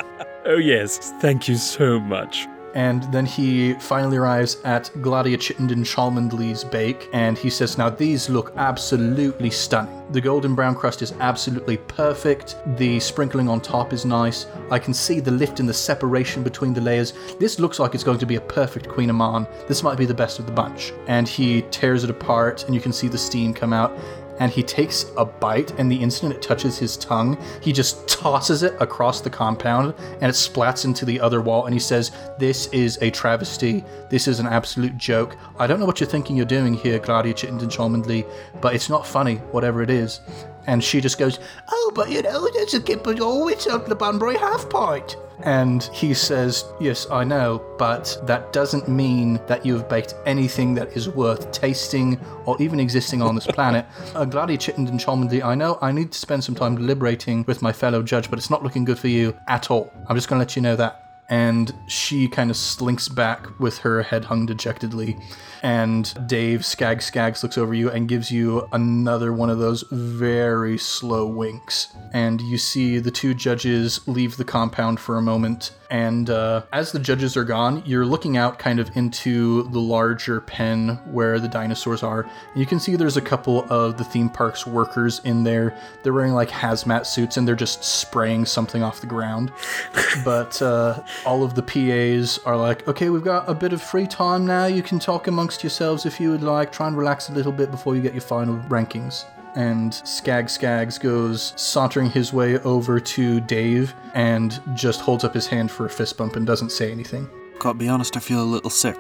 Oh, yes. Thank you so much. And then he finally arrives at Gladia Chittenden Cholmondeley's bake, and he says, Now these look absolutely stunning. The golden brown crust is absolutely perfect. The sprinkling on top is nice. I can see the lift and the separation between the layers. This looks like it's going to be a perfect Kouign-amann. This might be the best of the bunch. And he tears it apart, and you can see the steam come out and he takes a bite, and the instant it touches his tongue, he just tosses it across the compound, and it splats into the other wall, and he says, This is a travesty. This is an absolute joke. I don't know what you're thinking you're doing here, Gladia Chittenden Cholmondeley, but it's not funny, whatever it is. And she just goes, Oh, but you know, there's a kid, but oh, it's at the Bunbury half pint. and he says, Yes, I know, but that doesn't mean that you have baked anything that is worth tasting or even existing on this planet. uh, Gladia Chittenden I know I need to spend some time deliberating with my fellow judge, but it's not looking good for you at all. I'm just going to let you know that. And she kind of slinks back with her head hung dejectedly. And Dave Skag Skags looks over you and gives you another one of those very slow winks. And you see the two judges leave the compound for a moment. And uh, as the judges are gone, you're looking out kind of into the larger pen where the dinosaurs are. And you can see there's a couple of the theme park's workers in there. They're wearing like hazmat suits and they're just spraying something off the ground. but uh, all of the PAs are like, okay, we've got a bit of free time now. You can talk amongst yourselves if you would like. Try and relax a little bit before you get your final rankings. And Skag Skags goes sauntering his way over to Dave and just holds up his hand for a fist bump and doesn't say anything. Gotta be honest, I feel a little sick.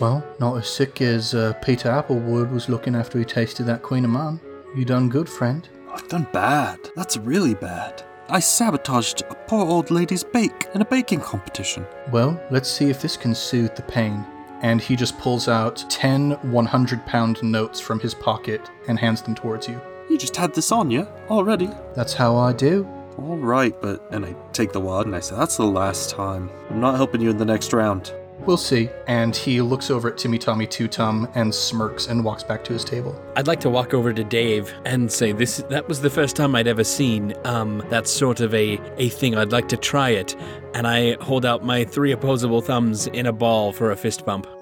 Well, not as sick as uh, Peter Applewood was looking after he tasted that Kouign-amann. You done good, friend. I've done bad. That's really bad. I sabotaged a poor old lady's bake in a baking competition. Well, let's see if this can soothe the pain. And he just pulls out 10 100 pound notes from his pocket and hands them towards you. You just had this on you already. That's how I do. All right, but and I take the wad and I say, "That's the last time. I'm not helping you in the next round." We'll see. And he looks over at Timmy Tommy Tutum and smirks and walks back to his table. I'd like to walk over to Dave and say this that was the first time I'd ever seen um that sort of a a thing. I'd like to try it. And I hold out my three opposable thumbs in a ball for a fist bump.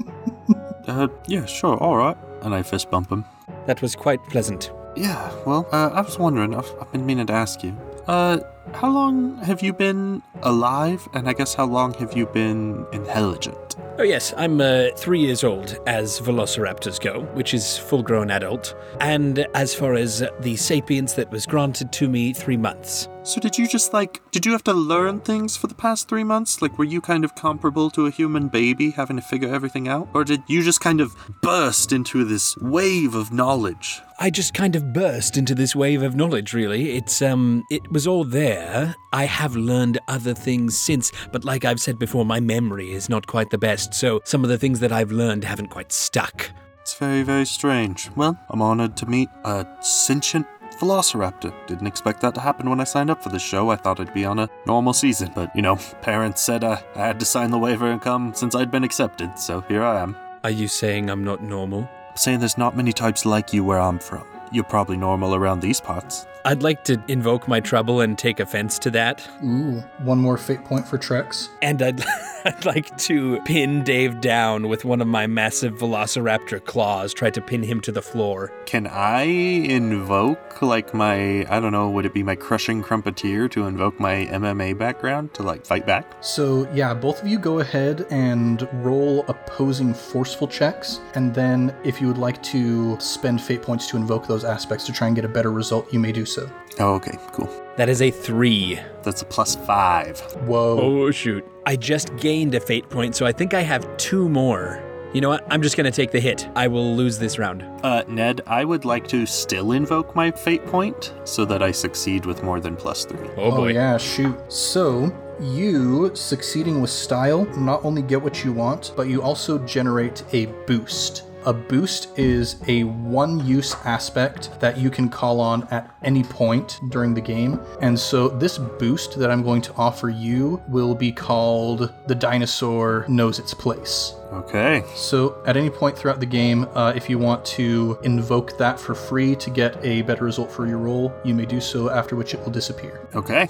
Uh, yeah, sure, all right. And I fist bump him. That was quite pleasant. Yeah, well, uh, I was wondering. I've, I've been meaning to ask you. Uh, how long have you been alive? And I guess how long have you been intelligent? Oh, yes, I'm uh, three years old as velociraptors go, which is full grown adult. And as far as the sapience that was granted to me, three months. So did you just like did you have to learn things for the past 3 months? Like were you kind of comparable to a human baby having to figure everything out or did you just kind of burst into this wave of knowledge? I just kind of burst into this wave of knowledge, really. It's, um, it was all there. I have learned other things since, but like I've said before, my memory is not quite the best, so some of the things that I've learned haven't quite stuck. It's very very strange. Well, I'm honored to meet a sentient velociraptor. Didn't expect that to happen when I signed up for this show. I thought I'd be on a normal season, but you know, parents said uh, I had to sign the waiver and come since I'd been accepted, so here I am. Are you saying I'm not normal? I'm saying there's not many types like you where I'm from. You're probably normal around these parts. I'd like to invoke my trouble and take offense to that. Ooh, one more fate point for Trex. And I'd, I'd like to pin Dave down with one of my massive velociraptor claws, try to pin him to the floor. Can I invoke like my I don't know, would it be my crushing crumpeteer to invoke my MMA background to like fight back? So, yeah, both of you go ahead and roll opposing forceful checks. And then, if you would like to spend fate points to invoke those aspects to try and get a better result, you may do so. Oh, okay, cool. That is a three. That's a plus five. Whoa. Oh, shoot. I just gained a fate point, so I think I have two more. You know what? I'm just going to take the hit. I will lose this round. Uh, Ned, I would like to still invoke my fate point so that I succeed with more than plus three. Oh, boy. Oh, yeah, shoot. So, you succeeding with style not only get what you want, but you also generate a boost. A boost is a one use aspect that you can call on at any point during the game. And so, this boost that I'm going to offer you will be called The Dinosaur Knows Its Place. Okay. So, at any point throughout the game, uh, if you want to invoke that for free to get a better result for your roll, you may do so, after which it will disappear. Okay.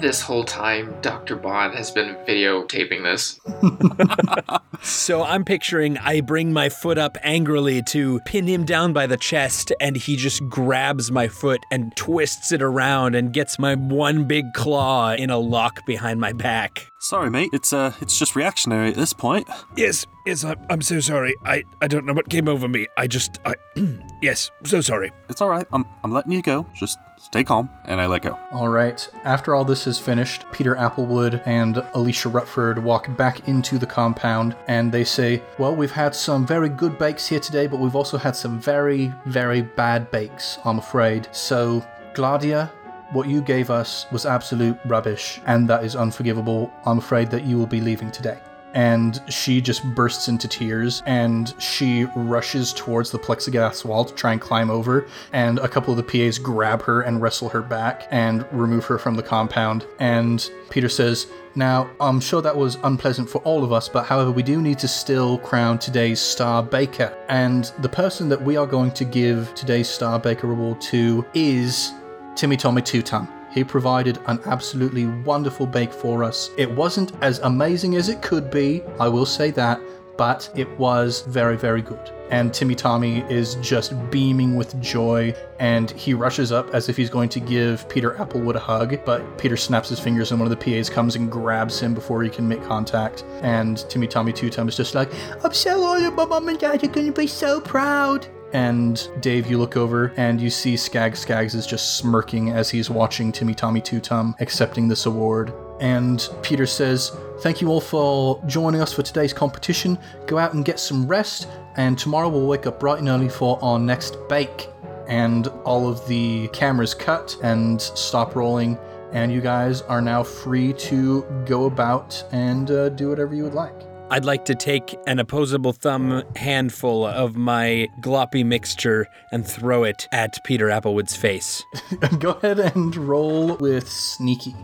This whole time, Dr. Bond has been videotaping this. So I'm picturing I bring my foot up angrily to pin him down by the chest, and he just grabs my foot and twists it around and gets my one big claw in a lock behind my back. Sorry, mate. It's uh, it's just reactionary at this point. Yes, yes, I'm, I'm so sorry. I, I don't know what came over me. I just, I, yes, so sorry. It's all right. I'm I'm letting you go. Just stay calm, and I let go. All right. After all this is finished, Peter Applewood and Alicia Rutford walk back into the compound and they say, Well, we've had some very good bakes here today, but we've also had some very, very bad bakes, I'm afraid. So, Gladia, what you gave us was absolute rubbish, and that is unforgivable. I'm afraid that you will be leaving today. And she just bursts into tears and she rushes towards the plexiglass wall to try and climb over. And a couple of the PAs grab her and wrestle her back and remove her from the compound. And Peter says, Now, I'm sure that was unpleasant for all of us, but however, we do need to still crown today's Star Baker. And the person that we are going to give today's Star Baker award to is Timmy Tommy Tum. He provided an absolutely wonderful bake for us. It wasn't as amazing as it could be, I will say that, but it was very, very good. And Timmy Tommy is just beaming with joy, and he rushes up as if he's going to give Peter Applewood a hug, but Peter snaps his fingers, and one of the PAs comes and grabs him before he can make contact. And Timmy Tommy Tutum is just like, I'm so honored, my mom and dad are going to be so proud. And Dave, you look over and you see Skag Skaggs is just smirking as he's watching Timmy Tommy Tutum accepting this award. And Peter says, Thank you all for joining us for today's competition. Go out and get some rest, and tomorrow we'll wake up bright and early for our next bake. And all of the cameras cut and stop rolling, and you guys are now free to go about and uh, do whatever you would like. I'd like to take an opposable thumb handful of my gloppy mixture and throw it at Peter Applewood's face. go ahead and roll with sneaky.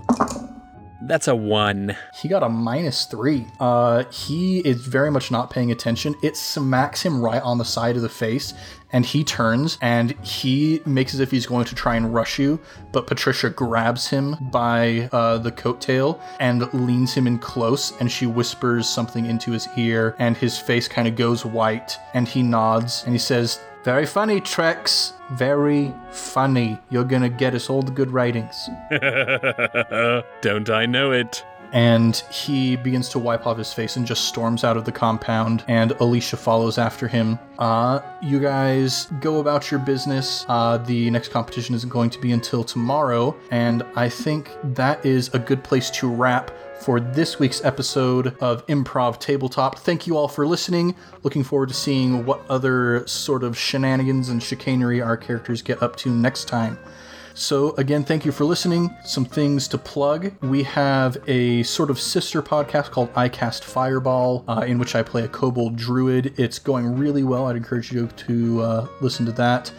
That's a one. He got a minus three. Uh, he is very much not paying attention. It smacks him right on the side of the face, and he turns and he makes as if he's going to try and rush you, but Patricia grabs him by uh, the coattail and leans him in close, and she whispers something into his ear, and his face kind of goes white, and he nods and he says, "Very funny, Trex. Very funny. You're gonna get us all the good ratings." Don't I know it? and he begins to wipe off his face and just storms out of the compound and alicia follows after him uh, you guys go about your business uh, the next competition isn't going to be until tomorrow and i think that is a good place to wrap for this week's episode of Improv Tabletop. Thank you all for listening. Looking forward to seeing what other sort of shenanigans and chicanery our characters get up to next time. So, again, thank you for listening. Some things to plug. We have a sort of sister podcast called I Cast Fireball, uh, in which I play a kobold druid. It's going really well. I'd encourage you to uh, listen to that.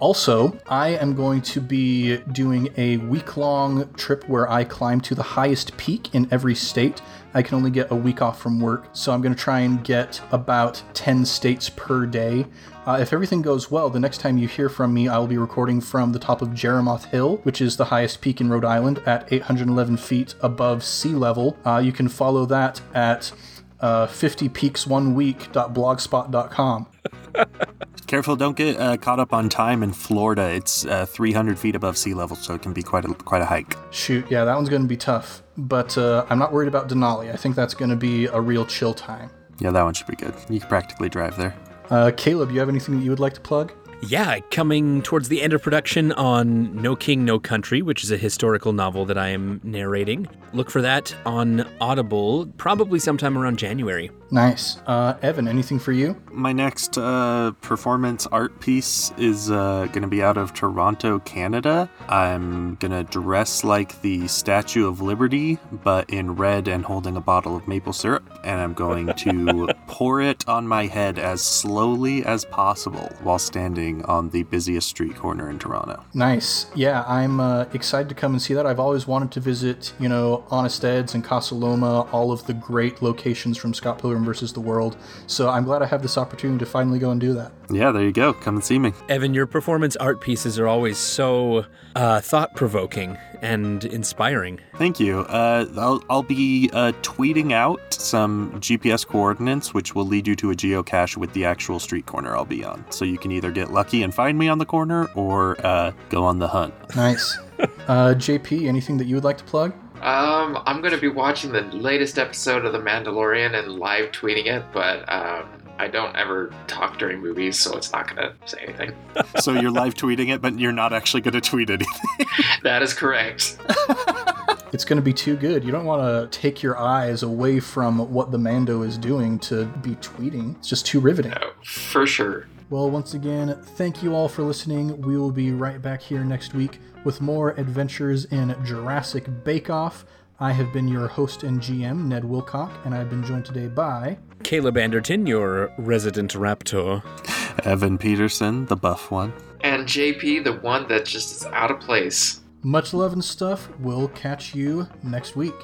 Also, I am going to be doing a week long trip where I climb to the highest peak in every state. I can only get a week off from work, so I'm going to try and get about 10 states per day. Uh, if everything goes well, the next time you hear from me, I will be recording from the top of Jerimoth Hill, which is the highest peak in Rhode Island at 811 feet above sea level. Uh, you can follow that at uh, 50peaksOneweek.blogspot.com. Careful, don't get uh, caught up on time in Florida. It's uh, 300 feet above sea level, so it can be quite a quite a hike. Shoot, yeah, that one's going to be tough. But uh, I'm not worried about Denali. I think that's going to be a real chill time. Yeah, that one should be good. You can practically drive there. Uh, Caleb, you have anything that you would like to plug? Yeah, coming towards the end of production on No King, No Country, which is a historical novel that I am narrating. Look for that on Audible, probably sometime around January. Nice. Uh, Evan, anything for you? My next uh, performance art piece is uh, going to be out of Toronto, Canada. I'm going to dress like the Statue of Liberty, but in red and holding a bottle of maple syrup. And I'm going to pour it on my head as slowly as possible while standing on the busiest street corner in Toronto. Nice. Yeah, I'm uh, excited to come and see that. I've always wanted to visit, you know, Honest Ed's and Casa Loma, all of the great locations from Scott Pilgrim room versus the world. So I'm glad I have this opportunity to finally go and do that. Yeah, there you go. Come and see me. Evan, your performance art pieces are always so uh, thought provoking and inspiring. Thank you. Uh, I'll, I'll be uh, tweeting out some GPS coordinates, which will lead you to a geocache with the actual street corner I'll be on. So you can either get lucky and find me on the corner or uh, go on the hunt. Nice. uh, JP, anything that you would like to plug? Um, I'm going to be watching the latest episode of The Mandalorian and live tweeting it, but um, I don't ever talk during movies, so it's not going to say anything. so you're live tweeting it, but you're not actually going to tweet anything. that is correct. it's going to be too good. You don't want to take your eyes away from what the Mando is doing to be tweeting. It's just too riveting. No, for sure. Well, once again, thank you all for listening. We will be right back here next week with more adventures in Jurassic Bake Off. I have been your host and GM, Ned Wilcock, and I've been joined today by Caleb Anderton, your resident raptor, Evan Peterson, the buff one, and JP, the one that just is out of place. Much love and stuff. We'll catch you next week.